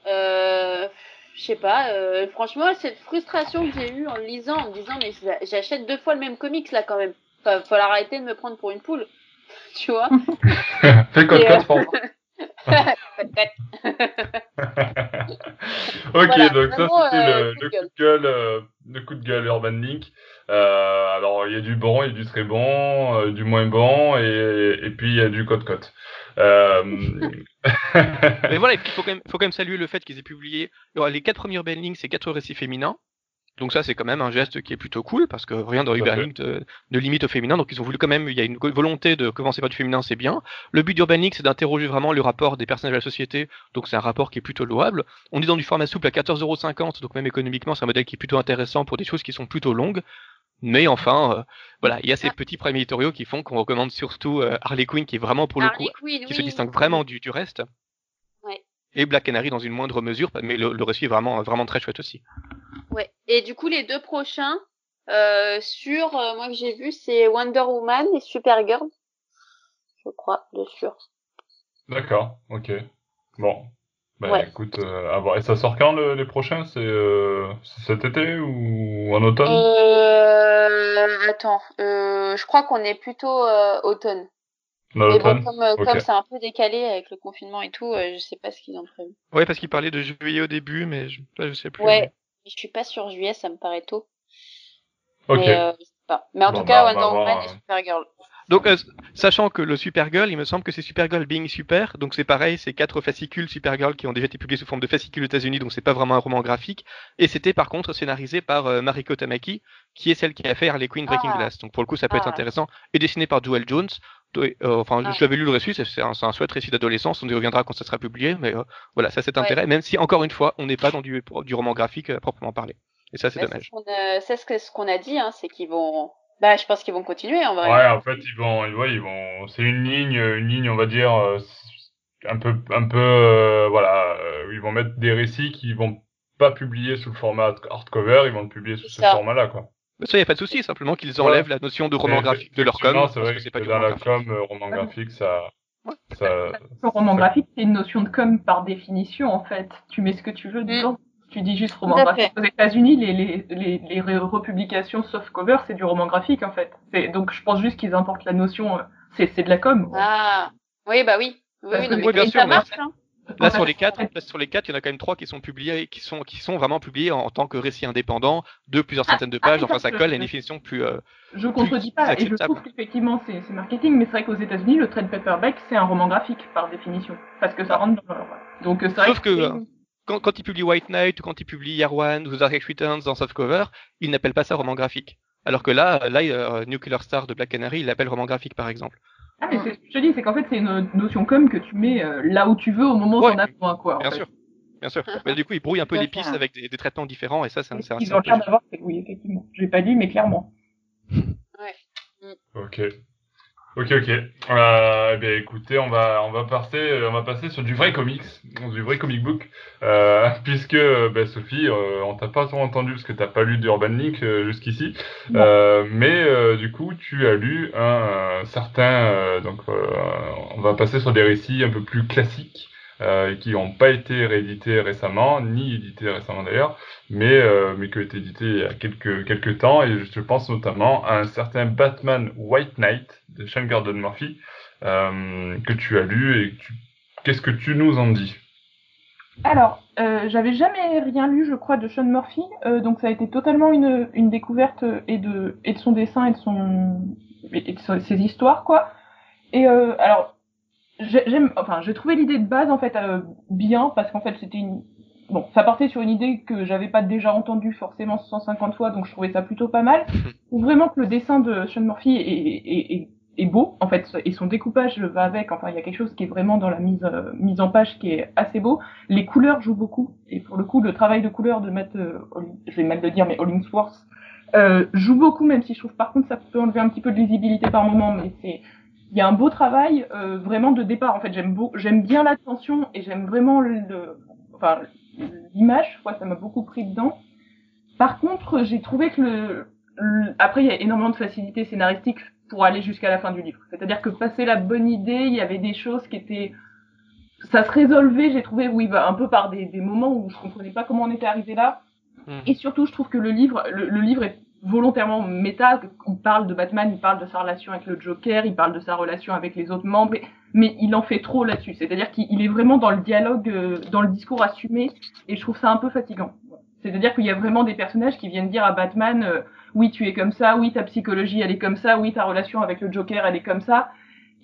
euh, je sais pas. euh, franchement, cette frustration que j'ai eue en le lisant, en me disant mais j'a- j'achète deux fois le même comics là quand même. Enfin, faut arrêter de me prendre pour une poule. Tu vois Fais code code ok, Voilà, donc ça c'était euh, le, coup de le coup de gueule, euh, le coup de gueule Urban Link. Euh, alors il y a du bon, il y a du très bon, euh, du moins bon, et, et puis il y a du code code. Euh... Mais voilà, il faut quand même, faut quand même saluer le fait qu'ils aient publié alors, les quatre premiers Urban Link, c'est quatre récits féminins. Donc ça, c'est quand même un geste qui est plutôt cool parce que rien dans Urban de- ne limite au féminin. Donc ils ont voulu quand même, il y a une volonté de commencer par du féminin, c'est bien. Le but d'Urban Link, c'est d'interroger vraiment le rapport des personnages à la société. Donc c'est un rapport qui est plutôt louable. On est dans du format souple à 14,50€, donc même économiquement, c'est un modèle qui est plutôt intéressant pour des choses qui sont plutôt longues. Mais enfin, euh, voilà, il y a ces Ah. petits premiers éditoriaux qui font qu'on recommande surtout euh, Harley Quinn, qui est vraiment pour le coup qui se distingue vraiment du, du reste. Ouais. Et Black Canary dans une moindre mesure, mais le, le récit est vraiment, vraiment très chouette aussi. Ouais. Et du coup, les deux prochains euh, sur euh, moi que j'ai vu, c'est Wonder Woman et Supergirl. Je crois, de sûr. D'accord, ok. Bon. Bah Ouais. écoute, euh, à voir. Et ça sort quand le- les prochains? C'est euh, cet été ou en automne? Euh, attends, euh, je crois qu'on est plutôt euh, automne. Mais bon, comme, euh, c'est un peu décalé avec le confinement et tout, euh, je sais pas ce qu'ils ont prévu. Ouais, parce qu'il parlait de juillet au début, mais je, là, je sais plus. Ouais, je suis pas sur juillet, ça me paraît tôt. Ok. Mais, euh, pas. mais en Bon, tout cas, bah, on va Wonder Woman voir, et euh. Supergirl. Donc, euh, sachant que le Supergirl, il me semble que c'est Supergirl Being Super, donc c'est pareil, c'est quatre fascicules Supergirl qui ont déjà été publiés sous forme de fascicules aux États-Unis, donc c'est pas vraiment un roman graphique. Et c'était par contre scénarisé par euh, Mariko Tamaki, qui est celle qui a fait Harley Quinn Breaking Ah. Glass. Donc pour le coup, ça peut être Ah. intéressant. Et dessiné par Joel Jones. Euh, enfin, Ah. je l'avais lu le récit, c'est c'est un, c'est un chouette récit d'adolescence, on y reviendra quand ça sera publié, mais euh, voilà, ça c'est Ouais. intérêt, même si encore une fois, on n'est pas dans du, du roman graphique à proprement parler. Et ça, c'est Bah, dommage. ce qu'on a- C'est ce que- ce qu'on a dit, hein, c'est qu'ils vont. Bah, je pense qu'ils vont continuer en vrai. Ouais, en fait, ils vont, ouais, ils vont, c'est une ligne, une ligne, on va dire, euh, un peu, un peu, euh, voilà, euh, ils vont mettre des récits qui vont pas publier sous le format hardcover, ils vont le publier sous ce format-là, quoi. Mais ça, y a pas de souci, simplement qu'ils enlèvent la notion de roman graphique de leur com, parce c'est vrai que que, c'est pas du dans roman la graphique. com, euh, roman graphique, ça, Ouais. ça, Le roman graphique, c'est une notion de com par définition, en fait. Tu mets ce que tu veux dedans. Tu dis juste roman graphique. Aux États-Unis, les, les, les, les republications soft cover, c'est du roman graphique, en fait. Donc, je pense juste qu'ils importent la notion, euh, c'est c'est de la com. Ah, oui, bah oui. Oui, Parce oui, que- non, mais oui, bien et sûr, ça mais- marche, hein. Là sur les quatre, là sur les quatre, il y en a quand même trois qui sont publiés, qui sont qui sont vraiment publiés en, en tant que récits indépendants de plusieurs Ah, centaines de ah, pages. oui, Enfin, ça, colle à une définition plus. euh, Je contredis pas, et je trouve qu'effectivement, c'est marketing, mais c'est vrai qu'aux États-Unis, le trade paperback, c'est un roman graphique, par définition. Parce que ça rentre dans leur... Donc, c'est vrai Sauf que, euh, quand, quand ils publient White Knight ou quand ils publient Year One ou The Dark Returns en softcover, ils n'appellent pas ça roman graphique. Alors que là, là, euh, Nuclear Star de Black Canary, il l'appelle roman graphique par exemple. Ah, mais c'est ce que je te dis, c'est qu'en fait, c'est une notion com que tu mets euh, là où tu veux, au moment où Ouais. t'en as besoin, quoi. en Bien fait. sûr, bien sûr. Mais du coup, ils brouillent un peu Ouais, les pistes avec des, des traitements différents et ça, c'est un- c'est un- Ils c'est ont l'air d'avoir fait, oui, effectivement. Je l'ai pas dit, mais clairement. Ok. Ok, ok. Euh, eh bien, écoutez, on va, on va passer, on va passer sur du vrai comics, du vrai comic book, euh, puisque, euh, ben, Sophie, euh, on t'a pas trop entendu parce que t'as pas lu d'Urban Link euh, jusqu'ici, euh, mais euh, du coup, tu as lu un, un certain, euh, donc, euh, on va passer sur des récits un peu plus classiques. Euh, qui n'ont pas été réédités récemment, ni édités récemment d'ailleurs, mais, euh, mais qui ont été édités il y a quelques, quelques temps, et je pense notamment à un certain Batman White Knight de Sean Gordon Murphy, euh, que tu as lu, et qu'est-ce que tu nous en dis? Alors, euh, j'avais jamais rien lu, je crois, de Sean Murphy, euh, donc ça a été totalement une, une découverte et de, et de son dessin et de, son, et de ses histoires, quoi. Et euh, alors, j'aime, enfin, j'ai trouvé l'idée de base en fait euh, bien parce qu'en fait c'était une, bon, ça partait sur une idée que j'avais pas déjà entendue forcément 150 fois, donc je trouvais ça plutôt pas mal. Je trouve vraiment que le dessin de Sean Murphy est, est, est, est beau en fait et son découpage va avec. Enfin, il y a quelque chose qui est vraiment dans la mise euh, mise en page qui est assez beau. Les couleurs jouent beaucoup et pour le coup, le travail de couleur de Matt, euh, je vais mal le dire, mais Hollingsworth euh, joue beaucoup, même si je trouve par contre ça peut enlever un petit peu de lisibilité par moment, mais c'est il y a un beau travail euh, vraiment de départ. En fait, j'aime beau, j'aime bien l'attention et j'aime vraiment le, enfin l'image. Quoi, ça m'a beaucoup pris dedans. Par contre, j'ai trouvé que le, le- après il y a énormément de facilité scénaristique pour aller jusqu'à la fin du livre. C'est-à-dire que passer la bonne idée, il y avait des choses qui étaient ça se résolvait, j'ai trouvé, oui, bah, un peu par des, des moments où je comprenais pas comment on était arrivé là. Mm. Et surtout, je trouve que le livre, le, le livre est volontairement méta. Il parle de Batman, il parle de sa relation avec le Joker, il parle de sa relation avec les autres membres, mais, il en fait trop là-dessus. C'est-à-dire qu'il il est vraiment dans le dialogue, euh, dans le discours assumé, et je trouve ça un peu fatigant. C'est-à-dire qu'il y a vraiment des personnages qui viennent dire à Batman, euh, oui, tu es comme ça, oui, ta psychologie, elle est comme ça, oui, ta relation avec le Joker, elle est comme ça.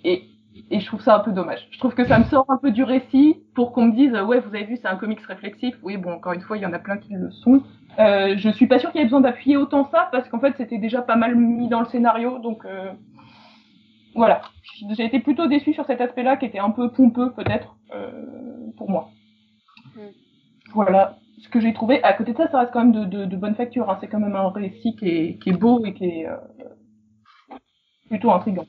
Et, et je trouve ça un peu dommage. Je trouve que ça me sort un peu du récit pour qu'on me dise, ouais, vous avez vu, c'est un comics réflexif. Oui, bon, encore une fois, il y en a plein qui le sont. Euh, je suis pas sûre qu'il y ait besoin d'appuyer autant ça parce qu'en fait, c'était déjà pas mal mis dans le scénario. Donc, euh, voilà. J'ai été plutôt déçue sur cet aspect-là qui était un peu pompeux, peut-être, euh, pour moi. Mm. Voilà ce que j'ai trouvé. À côté de ça, ça reste quand même de, de, de bonne facture. Hein. C'est quand même un récit qui est, qui est beau et qui est euh, plutôt intriguant.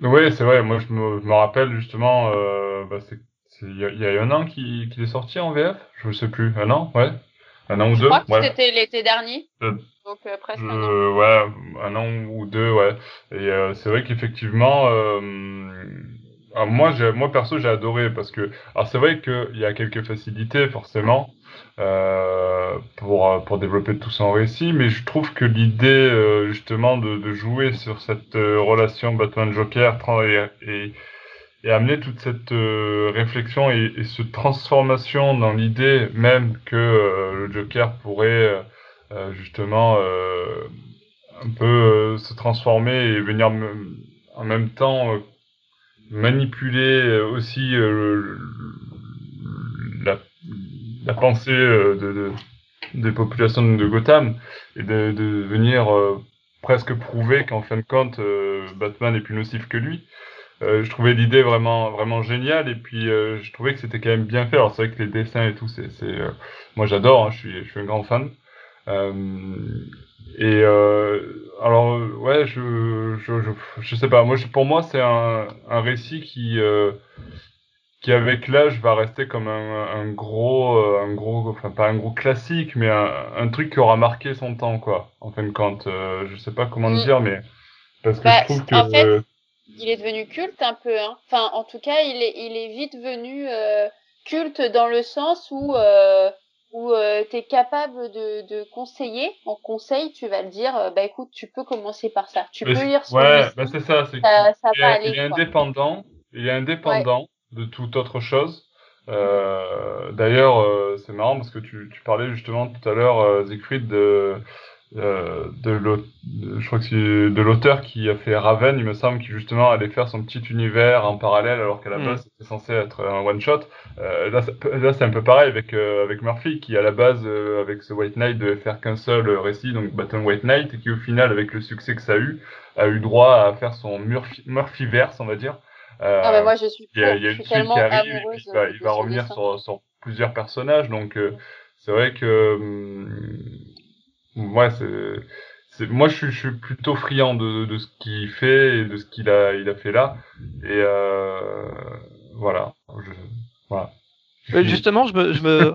Oui, c'est vrai, moi je me, je me rappelle justement, euh, bah, c'est, il y, a- il y a un an qu'il qu'il est sorti en VF, je sais plus, un an, ouais, un an ou Je deux, crois que ouais. c'était l'été dernier. Donc euh, presque un an. Je- ouais, un an ou deux, ouais. Et euh, c'est vrai qu'effectivement, euh, moi, moi perso, j'ai adoré parce que, alors c'est vrai qu'il y a quelques facilités forcément euh, pour euh, pour développer tout son récit, mais je trouve que l'idée euh, justement de, de jouer sur cette euh, relation Batman-Joker et, et et amener toute cette euh, réflexion et, et cette transformation dans l'idée même que euh, le Joker pourrait euh, justement un peu se transformer et venir en même temps manipuler aussi la, pensée de, de, des populations de Gotham et de, de venir presque prouver qu'en fin de compte Batman est plus nocif que lui. Euh, je trouvais l'idée vraiment vraiment géniale et puis euh, je trouvais que c'était quand même bien fait. Alors c'est vrai que les dessins et tout, c'est c'est euh, moi j'adore, hein, je suis je suis un grand fan. et alors ouais, je, je je je sais pas. Moi pour moi c'est un un récit qui qui avec l'âge va rester comme un, un gros un gros enfin pas un gros classique mais un, un truc qui aura marqué son temps quoi. En fin de compte, je sais pas comment mm. dire mais parce que je bah, trouve que il est devenu culte un peu. Hein. Enfin, en tout cas, il est, il est vite devenu euh, culte dans le sens où, euh, où euh, tu es capable de, de conseiller. En conseil, tu vas le dire, euh, bah écoute, tu peux commencer par ça. Tu peux lire son Ouais, bah c'est ça. C'est ça, ça il, est, il est indépendant. Il est indépendant de toute autre chose. Euh, D'ailleurs, c'est marrant parce que tu, tu parlais justement tout à l'heure, Siegfried, de euh, de je crois que c'est de l'auteur qui a fait Raven, il me semble, qui justement allait faire son petit univers en parallèle, alors qu'à la mm. base c'était censé être un one shot. Euh, là, là c'est un peu pareil avec euh, avec Murphy, qui à la base euh, avec ce White Knight devait faire qu'un seul récit, donc Battle White Knight, et qui au final, avec le succès que ça a eu, a eu droit à faire son Murphy, Murphy verse, on va dire. ah bah moi je suis. Il y a, il y a une suite qui arrive, et puis, bah, il va revenir sur, sur plusieurs personnages, donc c'est vrai que ouais, c'est, moi, je suis, je suis plutôt friand de, de ce qu'il fait et de ce qu'il a, il a fait là. Et euh, voilà. Je, voilà. Euh, justement, je me, je me,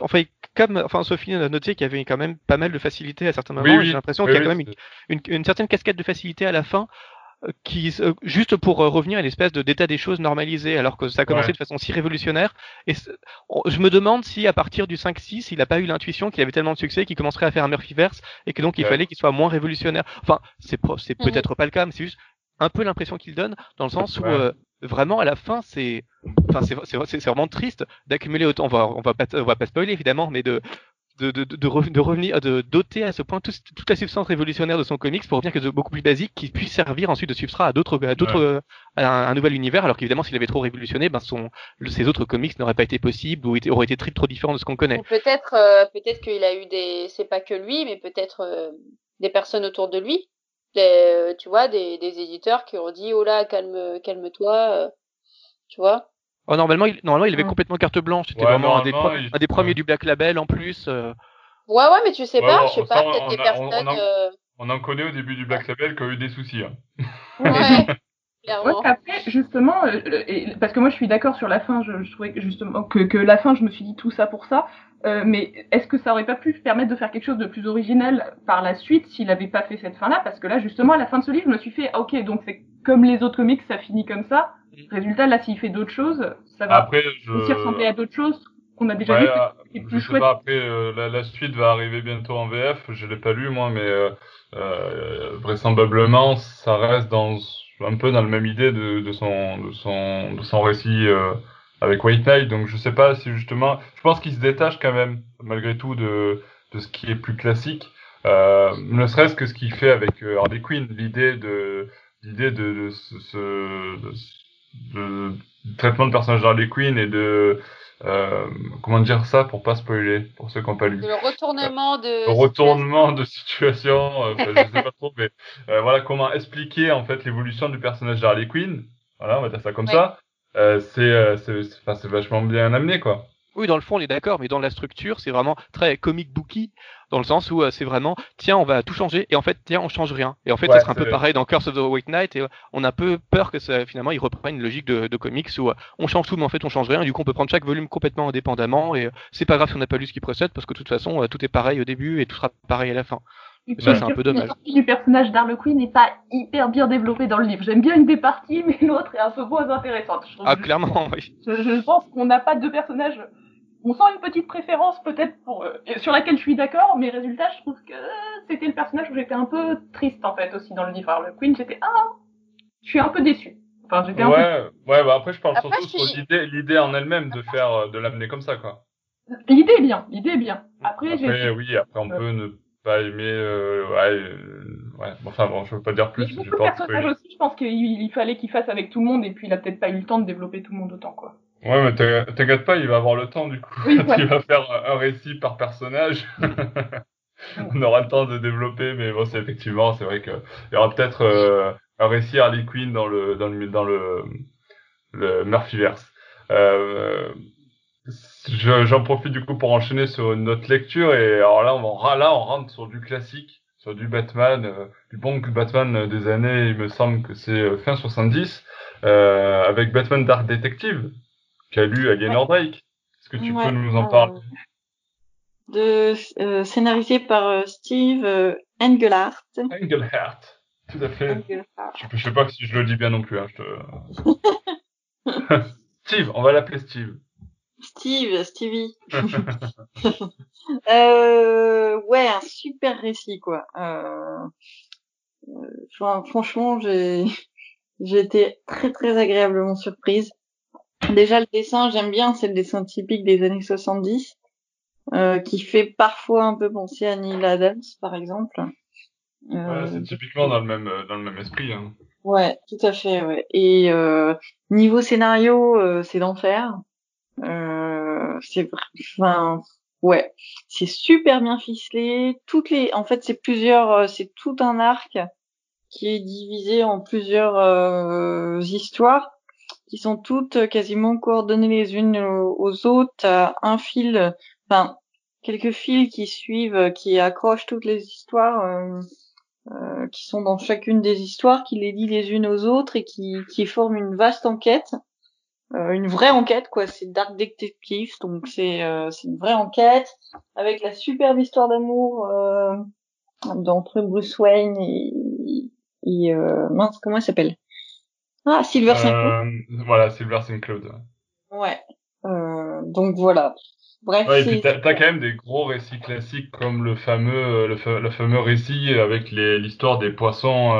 enfin, comme, enfin, Sophie a noté qu'il y avait quand même pas mal de facilité à certains moments. J'ai l'impression qu'il y a quand même une, une, certaine casquette de facilité à la fin qui euh, juste pour euh, revenir à une espèce de d'état des choses normalisé alors que ça a commencé de façon si révolutionnaire et je me demande si à partir du 5-6 il n'a pas eu l'intuition qu'il avait tellement de succès qu'il commencerait à faire un Murphyverse et que donc il fallait qu'il soit moins révolutionnaire. Enfin c'est c'est mhm. peut-être pas le cas mais c'est juste un peu l'impression qu'il donne dans le sens où euh, vraiment à la fin c'est enfin c'est vraiment triste d'accumuler autant on va on va pas on va pas spoiler évidemment mais de de, de, de, de, revenir, de doter à ce point toute la substance révolutionnaire de son comics pour revenir quelque chose de beaucoup plus basique qui puisse servir ensuite de substrat à d'autres, à d'autres, à un, nouvel univers. Alors qu'évidemment, s'il avait trop révolutionné, ben son, ses autres comics n'auraient pas été possibles ou auraient été très, trop différents de ce qu'on connaît. Peut-être, euh, peut-être qu'il a eu des, c'est pas que lui, mais peut-être euh, des personnes autour de lui, des, tu vois, des, des éditeurs qui ont dit, oh là, calme, calme-toi, euh, tu vois. Oh, normalement, il, normalement, il avait complètement carte blanche. C'était vraiment un des, un des, premiers du Black Label en plus. Euh. Ouais, ouais, mais tu sais pas, je sais pas, peut-être des personnes. On, en, euh. on en connaît au début du Black Label qui ont eu des soucis. Hein. Ouais. Ouais, après, justement, euh, parce que moi je suis d'accord sur la fin, je, je trouvais justement que, que la fin, je me suis dit tout ça pour ça, euh, mais est-ce que ça aurait pas pu permettre de faire quelque chose de plus originel par la suite s'il avait pas fait cette fin-là? Parce que là, justement, à la fin de ce livre, je me suis fait, ah, ok, donc c'est comme les autres comics, ça finit comme ça. Résultat, là, s'il fait d'autres choses, ça va après, je... aussi ressembler à d'autres choses qu'on a déjà vu. C'est plus chouette. Pas, après, euh, la, la, suite va arriver bientôt en VF. Je l'ai pas lu moi, mais euh, euh, vraisemblablement, ça reste dans un peu dans la même idée de, de son de son de son récit avec White Knight. Donc je sais pas si justement, je pense qu'il se détache quand même malgré tout de de ce qui est plus classique. Ne serait-ce que ce qu'il fait avec Harley Quinn, l'idée de l'idée de, de, ce, de, traitement de personnage d'Harley Quinn et de euh, comment dire ça pour pas spoiler pour ceux qui n'ont pas lu. Le retournement de. Le retournement de situation, euh, je sais pas trop, mais euh, voilà comment expliquer en fait l'évolution du personnage d'Harley Quinn. Voilà, on va dire ça comme ça. Euh, c'est c'est vachement bien amené quoi. Oui, dans le fond, on est d'accord, mais dans la structure, c'est vraiment très comic booky, dans le sens où euh, c'est vraiment, tiens, on va tout changer, et en fait, tiens, on change rien. Et en fait, ça sera un peu pareil dans Curse of the White Knight, et euh, on a un peu peur que ça, finalement, ils reprennent une logique de, de comics où euh, on change tout, mais en fait, on change rien, et du coup, on peut prendre chaque volume complètement indépendamment, et c'est pas grave si on n'a pas lu ce qui précède, parce que de toute façon, tout est pareil au début, et tout sera pareil à la fin. Et ça, c'est un peu dommage. Le du personnage d'Harley Quinn n'est pas hyper bien développé dans le livre. J'aime bien une des parties, mais l'autre est un peu moins intéressante. ah, clairement, oui. Je, je pense qu'on n'a pas deux personnages on sent une petite préférence peut-être pour euh, sur laquelle je suis d'accord, mais résultat, je trouve que c'était le personnage où j'étais un peu triste en fait aussi dans le livre. Alors, le Queen, j'étais ah, je suis un peu déçu. Enfin, j'étais un ouais, peu... ouais, bah après je parle surtout sur l'idée, l'idée en elle-même de faire, euh, de l'amener comme ça quoi. L'idée est bien, l'idée est bien. Après, après oui, après on peut ne pas aimer, euh, ouais, ouais, enfin bon, je veux pas dire plus. J'ai beaucoup de aussi, je pense qu'il fallait qu'il fasse avec tout le monde et puis il a peut-être pas eu le temps de développer tout le monde autant, quoi. Ouais, mais t'inquiète pas, il va avoir le temps du coup. Oui, il va faire un récit par personnage. On aura le temps de développer, mais bon, c'est effectivement, c'est vrai qu'il y aura peut-être euh, un récit Harley Quinn dans le dans le dans le, le Murphyverse. Euh, J'en profite du coup pour enchaîner sur notre lecture et alors là on va là on rentre sur du classique, sur du Batman, euh, du bon Batman des années, il me semble que c'est euh, fin 70, euh, avec Batman Dark Detective qu'a lu Aliénor Drake. Est-ce que tu peux nous en parler? De scénarisé par Steve Engelhardt. Engelhardt, tout à fait. Je, je, sais pas si je le dis bien non plus. Hein, je te... Steve, on va l'appeler Steve. Steve, Stevie. euh, ouais, un super récit quoi. Euh, euh, franchement, j'ai j'ai été très très agréablement surprise. Déjà le dessin, j'aime bien, c'est le dessin typique des années 70, euh, qui fait parfois un peu penser à Neil Adams par exemple. Euh, ouais, c'est typiquement dans le même dans le même esprit. Hein. Ouais, tout à fait. Ouais. Et euh, niveau scénario, euh, c'est d'enfer. Euh, c'est enfin ouais, c'est super bien ficelé. Toutes les, en fait, c'est plusieurs, euh, c'est tout un arc qui est divisé en plusieurs euh, histoires qui sont toutes quasiment coordonnées les unes aux autres. un fil, enfin quelques fils qui suivent, qui accrochent toutes les histoires. Euh, qui sont dans chacune des histoires, qui les lient les unes aux autres et qui, qui forment une vaste enquête. Euh, une vraie enquête quoi c'est Dark Detective donc c'est euh, une vraie enquête avec la superbe histoire d'amour euh, d'entre Bruce Wayne et, et euh, mince comment elle s'appelle? Ah Silver Saint voilà Silver Saint Cloud ouais. Donc voilà. Bref ouais, et puis t'as as quand même des gros récits classiques comme le fameux le, le fameux récit avec l'histoire des poissons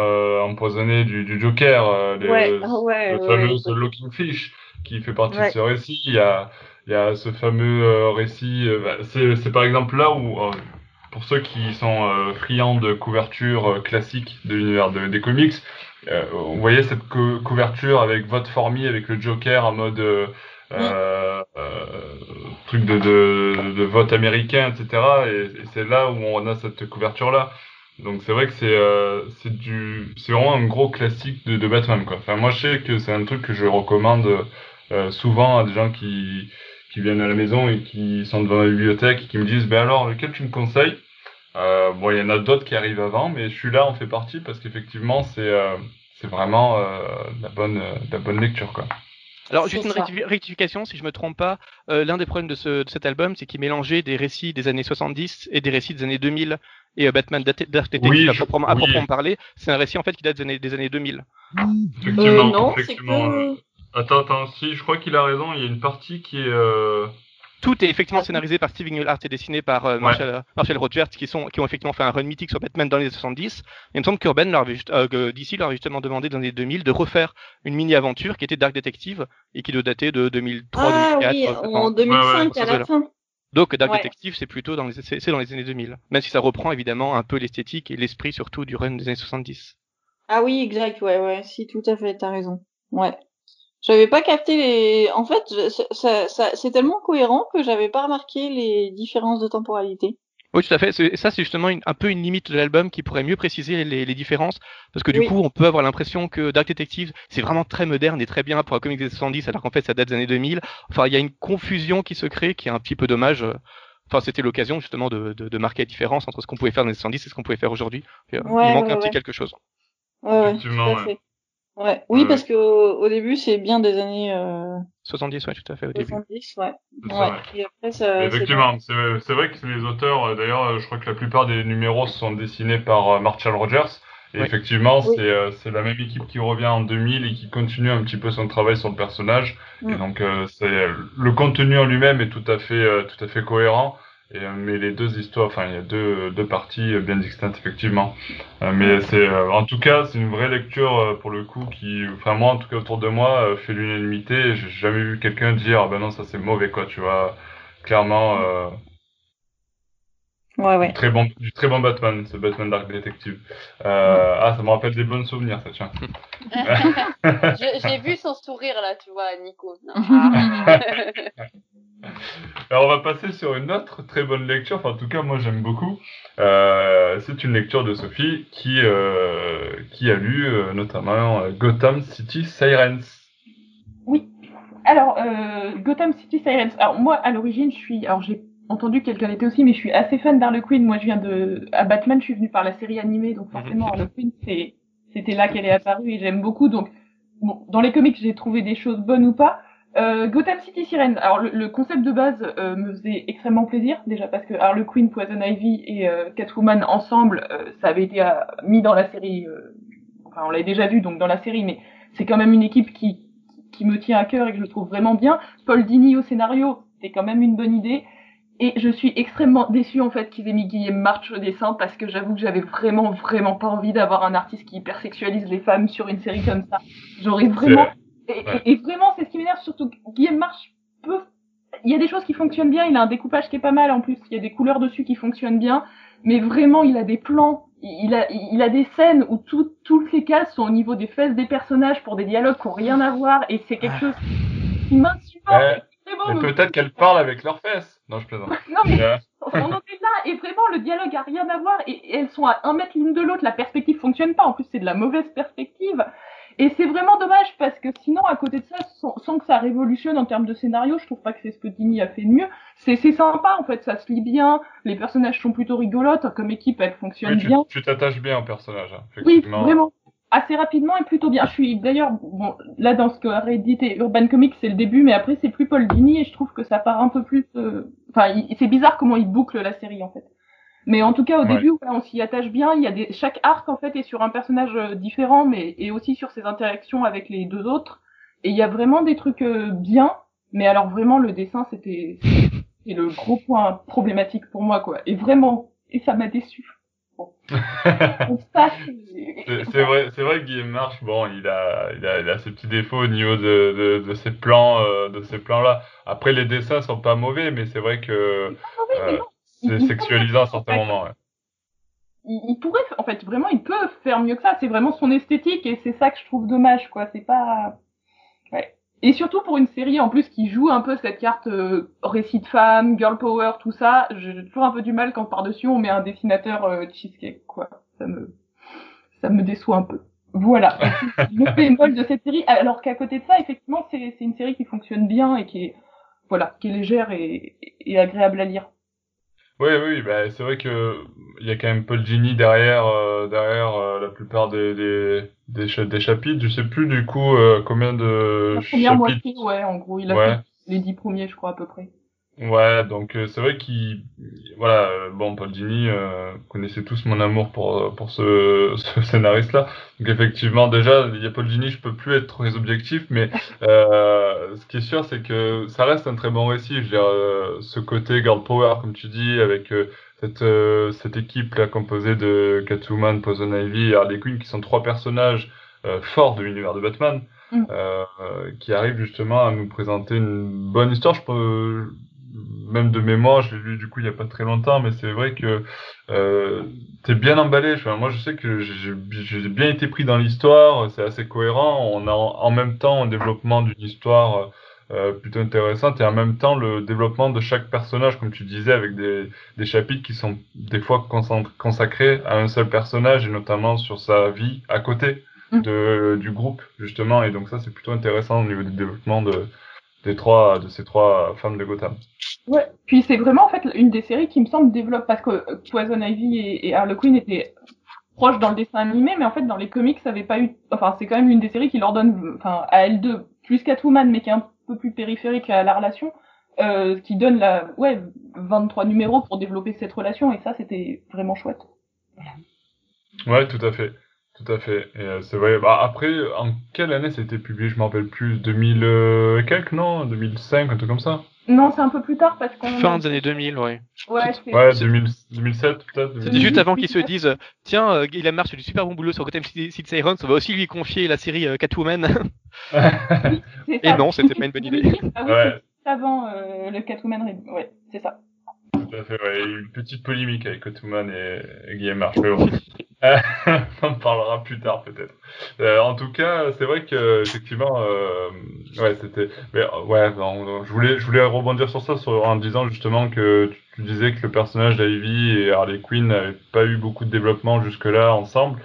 empoisonnés du, du Joker les, ouais, ah ouais, le fameux The Looking Fish qui fait partie de ce récit. Il y a, il y a ce fameux euh, récit. Euh, bah, c'est par exemple là où, euh, pour ceux qui sont friands de couverture classique de l'univers des comics, vous voyez cette couverture avec vote formi, avec le Joker en mode truc de, de, de, vote américain, etc. Et, et c'est là où on a cette couverture là. Donc c'est vrai que c'est c'est du c'est vraiment un gros classique de, de Batman quoi. Enfin moi je sais que c'est un truc que je recommande euh, souvent à des gens qui, qui viennent à la maison et qui sont devant la bibliothèque et qui me disent ben alors lequel tu me conseilles? Euh, bon il y en a d'autres qui arrivent avant mais celui-là en fait partie parce qu'effectivement c'est euh, c'est vraiment euh, la bonne la bonne lecture quoi. Alors, juste une rectification, si je me trompe pas, euh, l'un des problèmes de, ce, de cet album, c'est qu'il mélangeait des récits des années 70 et des récits des années 2000. Et euh, Batman Dark Detective, oui, à, proprement, à proprement parler, c'est un récit en fait qui date des années, des années 2000. Effectivement, euh, non, effectivement. Attends, attends, si, je crois qu'il a raison, il y a une partie qui est... Euh... Tout est effectivement scénarisé par Steve Englehart et dessiné par euh, Marshall, Marshall Rogers, qui, sont, qui ont effectivement fait un run mythique sur Batman dans les années 70. il me semble qu'Urban leur avait, euh, DC leur avait justement demandé dans les 2000 de refaire une mini-aventure qui était Dark Detective et qui doit dater de 2003, ah, 2004. Oui, en 2005 à la fin. Donc Dark Detective, c'est plutôt dans les, c'est dans les années 2000. Même si ça reprend évidemment un peu l'esthétique et l'esprit surtout du run des années 70. Ah oui, exact, ouais, ouais, si, tout à fait, t'as raison. Ouais. J'avais pas capté les. En fait, ça, ça, c'est tellement cohérent que j'avais pas remarqué les différences de temporalité. Oui, tout à fait. Ça, c'est justement un peu une limite de l'album qui pourrait mieux préciser les, les différences. Parce que du coup, on peut avoir l'impression que Dark Detective, c'est vraiment très moderne et très bien pour un comic des 70, alors qu'en fait, ça date des années 2000. Enfin, il y a une confusion qui se crée qui est un petit peu dommage. Enfin, c'était l'occasion justement de, de, de, marquer la différence entre ce qu'on pouvait faire dans les 70 et ce qu'on pouvait faire aujourd'hui. Il manque un petit quelque chose. Ouais, tout à fait. Ouais. Oui, parce que au début, c'est bien des années. Euh... 70, ouais, tout à fait, au 70, ouais. ouais. Et après, ça, Effectivement, c'est vrai que les auteurs, euh, d'ailleurs, euh, je crois que la plupart des numéros sont dessinés par euh, Marshall Rogers. Et effectivement, c'est la même équipe qui revient en 2000 et qui continue un petit peu son travail sur le personnage. Et mm. donc, c'est le contenu en lui-même est tout à fait, tout à fait cohérent. Et, euh, mais les deux histoires, enfin, il y a deux, deux parties bien distinctes, effectivement. Euh, mais c'est, euh, en tout cas, c'est une vraie lecture pour le coup qui, enfin, moi, en tout cas, autour de moi, fait l'unanimité. J'ai jamais vu quelqu'un dire, ah ben non, ça c'est mauvais, quoi, tu vois. Clairement. Ouais, ouais. Très bon, du très bon Batman, ce Batman Dark Detective. Euh, ah, ça me rappelle des bons souvenirs, ça, tiens. J'ai vu son sourire là, tu vois, Nico. Alors, on va passer sur une autre très bonne lecture. Enfin, en tout cas, moi, j'aime beaucoup. Euh, c'est une lecture de Sophie qui, euh, qui a lu euh, notamment euh, Gotham City Sirens. Oui. Alors, euh, Gotham City Sirens. Alors, moi, à l'origine, je suis. Alors, j'ai entendu quelqu'un l'était aussi, mais je suis assez fan d'Harley Quinn. Moi, je viens de. À Batman, je suis venue par la série animée, donc forcément, Harley Quinn, c'est. C'était là qu'elle est apparue et j'aime beaucoup. Donc, bon, dans les comics, j'ai trouvé des choses bonnes ou pas. Euh, Gotham City Sirens. Alors le, le concept de base euh, me faisait extrêmement plaisir, déjà parce que Harley Quinn, Poison Ivy et euh, Catwoman ensemble, euh, ça avait été euh, mis dans la série. euh, enfin, on l'avait déjà vu donc dans la série, mais c'est quand même une équipe qui qui me tient à cœur et que je trouve vraiment bien. Paul Dini au scénario, c'est quand même une bonne idée. Et je suis extrêmement déçue en fait qu'ils aient mis Guillaume March au dessin parce que j'avoue que j'avais vraiment vraiment pas envie d'avoir un artiste qui hypersexualise les femmes sur une série comme ça. J'aurais vraiment et, Ouais. et- et vraiment, c'est ce qui m'énerve, surtout Guillaume March peut... Il y a des choses qui fonctionnent bien, il a un découpage qui est pas mal en plus, il y a des couleurs dessus qui fonctionnent bien, mais vraiment, il a des plans, il a, il a des scènes où tout, toutes les cases sont au niveau des fesses des personnages pour des dialogues qui ont rien à voir, et c'est quelque chose qui m'insupporte. Ouais. Me- peut-être qu'elle parle avec leurs fesses. Non, je plaisante. Non, mais on en est là, et vraiment, le dialogue a rien à voir, et, et elles sont à un mètre l'une de l'autre, la perspective fonctionne pas, en plus c'est de la mauvaise perspective. Et c'est vraiment dommage, parce que sinon, à côté de ça, sans, sans que ça révolutionne en termes de scénario, je trouve pas que c'est ce que Dini a fait de mieux. C'est sympa, en fait, ça se lit bien, les personnages sont plutôt rigolotes, comme équipe, elle fonctionne oui, tu bien. tu t'attaches bien au personnage, hein, Oui, vraiment. Assez rapidement et plutôt bien. Je suis d'ailleurs, bon, là dans ce que Reddit et Urban Comics, c'est le début, mais après c'est plus Paul Dini et je trouve que ça part un peu plus. euh, Enfin, c'est bizarre comment il boucle la série en fait. Mais en tout cas, au Ouais. début, on s'y attache bien. Il y a des chaque arc en fait est sur un personnage euh, différent, mais et aussi sur ses interactions avec les deux autres. Et il y a vraiment des trucs euh, bien. Mais alors vraiment, le dessin, c'était le gros point problématique pour moi, quoi. Et vraiment, et ça m'a déçu. Bon. C'est- vrai, c'est vrai que Guillaume March, bon, il a, il a, il a ses petits défauts au niveau de, de, de ses plans, euh, de ces plans-là. Après, les dessins sont pas mauvais, mais c'est vrai que Oui, mais non, c'est sexualisant à certains moments. Ouais. il, il pourrait, en fait, vraiment, il peut faire mieux que ça. C'est vraiment son esthétique et c'est ça que je trouve dommage, quoi. C'est pas, ouais. Et surtout pour une série en plus qui joue un peu cette carte euh, récit de femme, girl power, tout ça. J'ai toujours un peu du mal quand par-dessus on met un dessinateur euh, cheesecake, quoi. Ça me, ça me déçoit un peu. Voilà. Le bémol de cette série, alors qu'à côté de ça, effectivement, c'est c'est une série qui fonctionne bien et qui est, voilà, qui est légère et, et agréable à lire. Oui, oui, bah, c'est vrai que il y a quand même Paul Gini derrière, euh, derrière euh, la plupart des, des, des, cha- des chapitres. Je sais plus du coup euh, combien de La première chapitres. moitié, ouais, en gros, il a Ouais. fait les dix premiers, je crois, à peu près. Ouais, donc euh, c'est vrai qu'il, voilà, euh, bon, Paul Dini, euh, vous connaissez tous mon amour pour euh, pour ce, ce scénariste-là. Donc effectivement, déjà, il y a Paul Dini, je peux plus être très objectif, mais euh, ce qui est sûr, c'est que ça reste un très bon récit. Je veux dire, euh, ce côté girl power, comme tu dis, avec euh, cette euh, cette équipe là composée de Catwoman, Poison Ivy et Harley Quinn, qui sont trois personnages euh, forts de l'univers de Batman, Mm. euh, qui arrivent justement à nous présenter une bonne histoire. Je peux même de mémoire, je l'ai lu du coup il y a pas très longtemps, mais c'est vrai que euh, t'es bien emballé. Enfin, moi, je sais que j'ai bien été pris dans l'histoire. C'est assez cohérent. On a en, même temps un développement d'une histoire euh, plutôt intéressante et en même temps le développement de chaque personnage, comme tu disais, avec des, des chapitres qui sont des fois consacrés à un seul personnage et notamment sur sa vie à côté Mm. de, du groupe justement. Et donc ça, c'est plutôt intéressant au niveau du développement de des trois de ces trois femmes de Gotham. Ouais. Puis c'est vraiment en fait une des séries qui me semble développe parce que euh, Poison Ivy et, et Harley Quinn étaient proches dans le dessin animé, mais en fait dans les comics ça avait pas eu. Enfin c'est quand même une des séries qui leur donne, enfin à elles deux plus Catwoman, mais qui est un peu plus périphérique à la relation, euh, qui donne la ouais 23 numéros pour développer cette relation et ça c'était vraiment chouette. Ouais, tout à fait. Tout à fait. Et euh, c'est vrai. Bah, après, en quelle année c'était publié? Je me rappelle plus. 2000 euh, et quelques, non? 2005, un truc comme ça? Non c'est un peu plus tard parce qu'on Fin des années 2000, ouais. ouais c'est Ouais, 2000, 2007 peut-être. C'était 2008. juste avant qu'ils se disent euh, Tiens, euh, il a marche fait du super bon boulot sur Gotham City, Sirens, on va aussi lui confier la série euh, Catwoman. Et non, c'était pas une bonne idée. Ah oui, Ouais. c'est avant euh, le Catwoman, ouais c'est ça. Tout à fait, ouais. petite polémique avec Ottoman et, et Guillemard. Euh, on en parlera plus tard peut-être. Euh, en tout cas, c'est vrai que effectivement, euh, ouais, c'était. Ouais, je voulais, je voulais rebondir sur ça en disant justement que tu, disais que le personnage d'Ivy et Harley Quinn n'avaient pas eu beaucoup de développement jusque-là ensemble.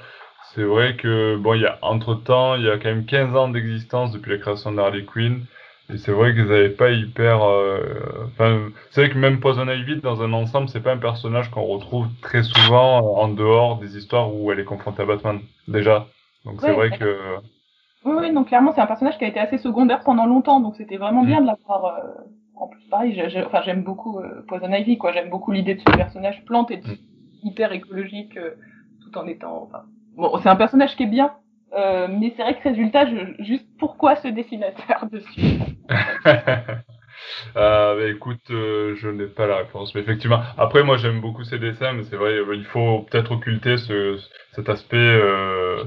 C'est vrai que bon, il y a entre temps, il y a quand même 15 ans d'existence depuis la création de Harley Quinn. Et c'est vrai qu'ils n'avaient pas hyper. Euh, enfin, c'est vrai que même Poison Ivy dans un ensemble, c'est pas un personnage qu'on retrouve très souvent en dehors des histoires où elle est confrontée à Batman déjà. Donc c'est vrai que. Oui, oui, donc clairement c'est un personnage qui a été assez secondaire pendant longtemps, donc c'était vraiment bien mm. de l'avoir. Euh... En plus, pareil, enfin j'aime beaucoup euh, Poison Ivy, quoi. J'aime beaucoup l'idée de ce personnage plante et de... Mm. hyper écologique, euh, tout en étant. Enfin... Bon, c'est un personnage qui est bien, euh, mais c'est vrai que résultat, je, juste pourquoi ce dessinateur dessus euh, bah, écoute, euh, je n'ai pas la réponse, mais effectivement. Après, moi, j'aime beaucoup ces dessins, mais c'est vrai, euh, il faut peut-être occulter ce, cet aspect,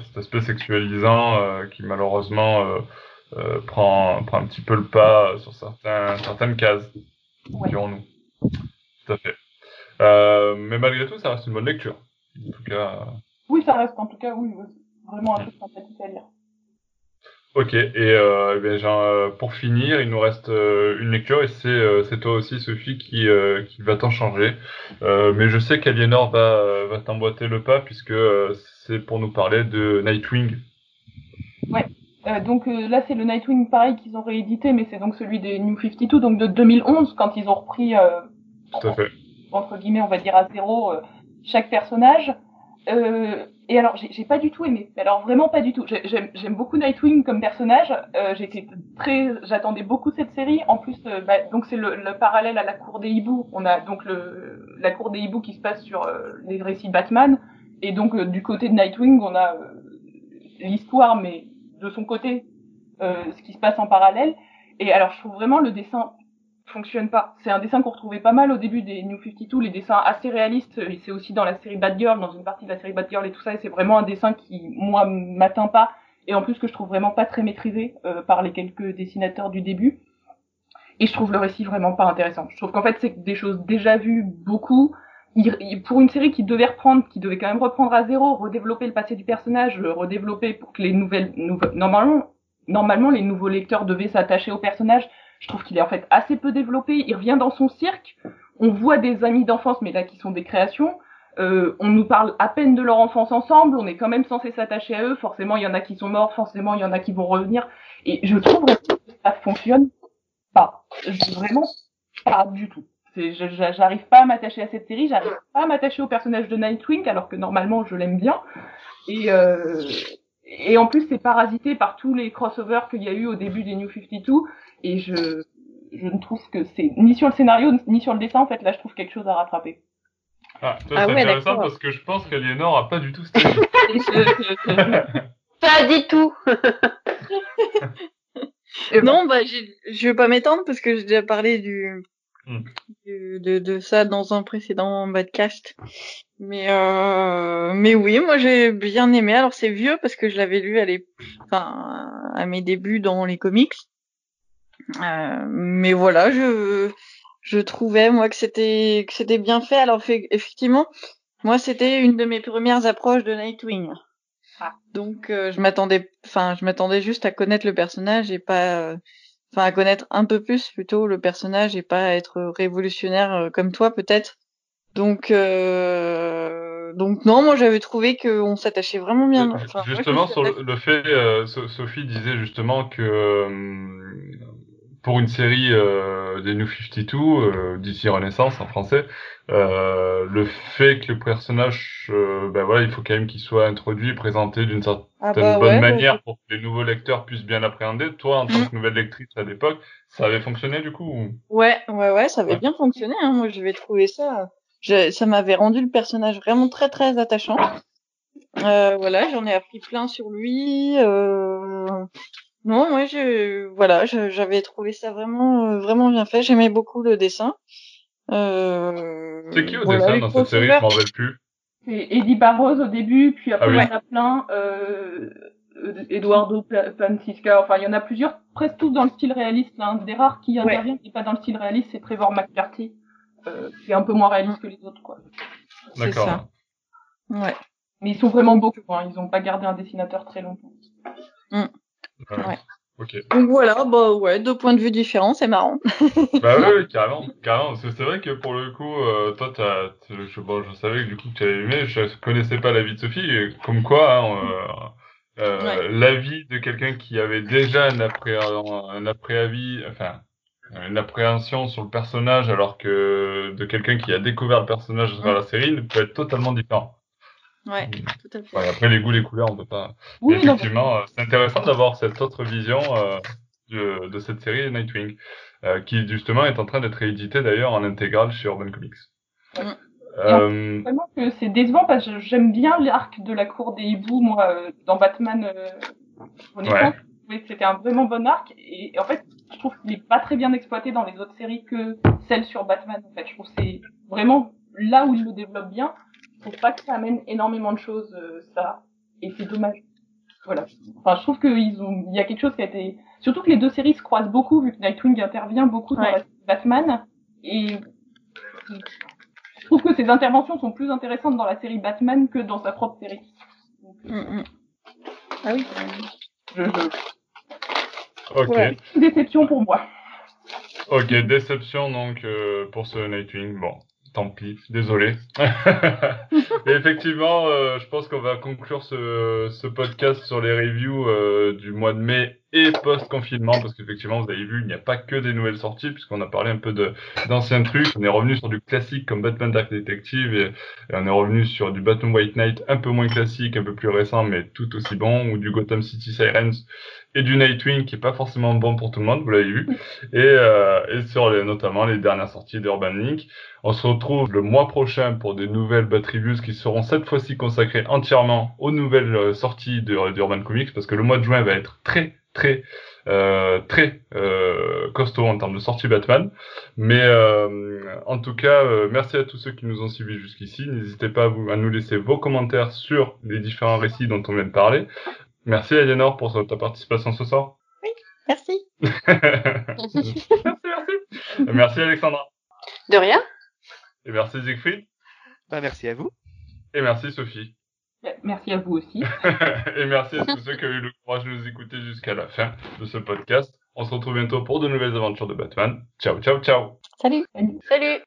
cet aspect sexualisant qui malheureusement prend, prend un petit peu le pas sur certains, certaines cases, ouais. dirons-nous. Tout à fait. mais malgré tout, ça reste une bonne lecture. En tout cas. Oui, ça reste en tout cas, oui. oui vraiment un truc sympathique à lire. Ok, et euh, eh bien, genre, euh, pour finir, il nous reste euh, une lecture et c'est euh, c'est toi aussi, Sophie, qui, qui va t'en changer. mais je sais qu'Aliénor va, va t'emboîter le pas puisque c'est pour nous parler de Nightwing. Ouais, donc là c'est le Nightwing pareil qu'ils ont réédité, mais c'est donc celui des New 52, donc de 2011, quand ils ont repris, Tout à fait. entre guillemets, on va dire à zéro, chaque personnage. Euh, et alors, j'ai pas du tout aimé. Alors vraiment pas du tout. J'aime beaucoup Nightwing comme personnage. Euh, J'étais très, j'attendais beaucoup cette série. En plus, euh, bah, donc c'est le, le, parallèle à la cour des hiboux. On a donc le, la cour des hiboux qui se passe sur euh, les récits Batman. Et donc euh, du côté de Nightwing, on a l'histoire, mais de son côté, ce qui se passe en parallèle. Et alors, je trouve vraiment le dessin fonctionne pas. C'est un dessin qu'on retrouvait pas mal au début des New 52, les dessins assez réalistes, c'est aussi dans la série Bad Girl, dans une partie de la série Bad Girl et tout ça, et c'est vraiment un dessin qui, moi, m'atteint pas, et en plus que je trouve vraiment pas très maîtrisé euh, par les quelques dessinateurs du début. Et je trouve le récit vraiment pas intéressant. Je trouve qu'en fait, c'est des choses déjà vues beaucoup. pour une série qui devait reprendre, qui devait quand même reprendre à zéro, redévelopper le passé du personnage, redévelopper pour que les nouvelles, normalement, normalement, les nouveaux lecteurs devaient s'attacher au personnage, je trouve qu'il est en fait assez peu développé. Il revient dans son cirque. On voit des amis d'enfance, mais là qui sont des créations. Euh, on nous parle à peine de leur enfance ensemble. On est quand même censé s'attacher à eux. Forcément, il y en a qui sont morts. Forcément, il y en a qui vont revenir. Et je trouve que ça fonctionne pas. Vraiment pas du tout. J'arrive pas à m'attacher à cette série. J'arrive pas à m'attacher au personnage de Nightwing, alors que normalement je l'aime bien. Et euh, et en plus, c'est parasité par tous les crossovers qu'il y a eu au début des New 52 et je, je ne trouve que c'est ni sur le scénario ni sur le dessin en fait là je trouve quelque chose à rattraper. Ah, toi, ah c'est intéressant parce que je pense qu'Aliénor a pas du tout cette Pas du tout. non, bah, je vais pas m'étendre parce que j'ai déjà parlé du, hmm. de, de, ça dans un précédent podcast. Mais euh, mais oui, moi j'ai bien aimé. Alors c'est vieux parce que je l'avais lu à les, enfin à mes débuts dans les comics. Euh, mais voilà, je je trouvais moi que c'était que c'était bien fait. Alors fait, effectivement, moi c'était une de mes premières approches de Nightwing. Ah. Donc euh, je m'attendais, enfin je m'attendais juste à connaître le personnage et pas, euh, enfin à connaître un peu plus plutôt le personnage et pas être révolutionnaire comme toi peut-être. Donc donc non, moi j'avais trouvé qu'on s'attachait vraiment bien. Enfin, justement sur le, fait, Sophie disait justement que pour une série euh, des New 52, euh, d'ici Renaissance en français, euh, le fait que le personnage, euh, ben voilà, il faut quand même qu'il soit introduit, présenté d'une certaine ah bah bonne manière pour que les nouveaux lecteurs puissent bien l'appréhender. Toi, en tant mm. que nouvelle lectrice à l'époque, ça avait fonctionné du coup Ouais, ouais, ouais, ça avait bien fonctionné. Hein. Moi, je vais trouver ça. Je, ça m'avait rendu le personnage vraiment très très attachant. Euh, voilà, j'en ai appris plein sur lui. Euh, non, moi, je, voilà, j'avais trouvé ça vraiment, euh, vraiment bien fait. J'aimais beaucoup le dessin. Euh, c'est qui au dessin dans cette série? Je m'en rappelle plus. C'est Eddie Barros au début, puis après ah il y en a plein. Euh, Eduardo Pancisca, enfin il y en a plusieurs, presque tous dans le style réaliste. L'un des rares qui intervient qui n'est pas dans le style réaliste, c'est Trevor McCarthy. euh, c'est un peu moins réaliste que les autres, quoi. D'accord. ça. Ouais. Mais ils sont vraiment beaucoup, hein. ils ont pas gardé un dessinateur très longtemps. Ouais. Ouais. Ok. Donc voilà, bah ouais, deux points de vue différents, c'est marrant. Bah oui, carrément, carrément. Parce que c'est vrai que pour le coup, euh, toi, t'as, je, bon, je savais que du coup que tu avais aimé, je connaissais pas la vie de Sophie, et comme quoi, hein, euh, euh, Ouais. l'avis de quelqu'un qui avait déjà un, après, un enfin, une appréhension sur le personnage, alors que de quelqu'un qui a découvert le personnage dans Mm. la série, peut être totalement différent. Ouais, tout à fait. Ouais, après, les goûts, les couleurs, on peut pas. Oui, Mais effectivement, euh, c'est intéressant d'avoir cette autre vision euh, de, de cette série Nightwing, euh, qui justement est en train d'être rééditée d'ailleurs en intégrale chez Urban Comics. Mm. Euh, vraiment que c'est décevant parce que j'aime bien l'arc de la cour des hiboux, moi, euh, dans Batman. Euh, honnêtement, Ouais. c'était un vraiment bon arc. Et, et en fait, je trouve qu'il est pas très bien exploité dans les autres séries que celle sur Batman. En fait, je trouve que c'est vraiment là où il le développe bien. Je trouve pas que ça amène énormément de choses, euh, ça. Et c'est dommage. Voilà. Enfin, je trouve qu'ils ont, il y a quelque chose qui a été, surtout que les deux séries se croisent beaucoup vu que Nightwing intervient beaucoup dans Ouais. la série Batman. Et je trouve que ses interventions sont plus intéressantes dans la série Batman que dans sa propre série. Donc, Mm, mm. Ah oui. je, je... ok, Ouais, déception pour moi. ok, déception donc euh, pour ce Nightwing. Bon, tant pis, désolé. Et effectivement, euh, je pense qu'on va conclure ce, ce podcast sur les reviews euh, du mois de mai et post-confinement, parce qu'effectivement, vous avez vu, il n'y a pas que des nouvelles sorties, puisqu'on a parlé un peu d'anciens trucs. On est revenu sur du classique comme Batman Dark Detective, et, et on est revenu sur du Batman White Knight un peu moins classique, un peu plus récent, mais tout aussi bon, ou du Gotham City Sirens, et du Nightwing, qui est pas forcément bon pour tout le monde, vous l'avez vu, et, euh, et sur les, notamment les dernières sorties d'Urban Link. On se retrouve le mois prochain pour des nouvelles Bat Reviews qui seront cette fois-ci consacrées entièrement aux nouvelles euh, sorties d'Urban Comics parce que le mois de juin va être très très euh, très euh, costaud en termes de sorties Batman. Mais euh, en tout cas, euh, merci à tous ceux qui nous ont suivis jusqu'ici. N'hésitez pas à, vous, à nous laisser vos commentaires sur les différents récits dont on vient de parler. Merci Aliénor pour ta participation ce soir. Merci. merci, merci. Merci Alexandra. De rien Et merci Siegfried. Bah, merci à vous. Et merci Sophie. Merci à vous aussi. et merci à tous ceux qui ont eu le courage de nous écouter jusqu'à la fin de ce podcast. On se retrouve bientôt pour de nouvelles aventures de Batman. Ciao, ciao, ciao. Salut. Salut. Salut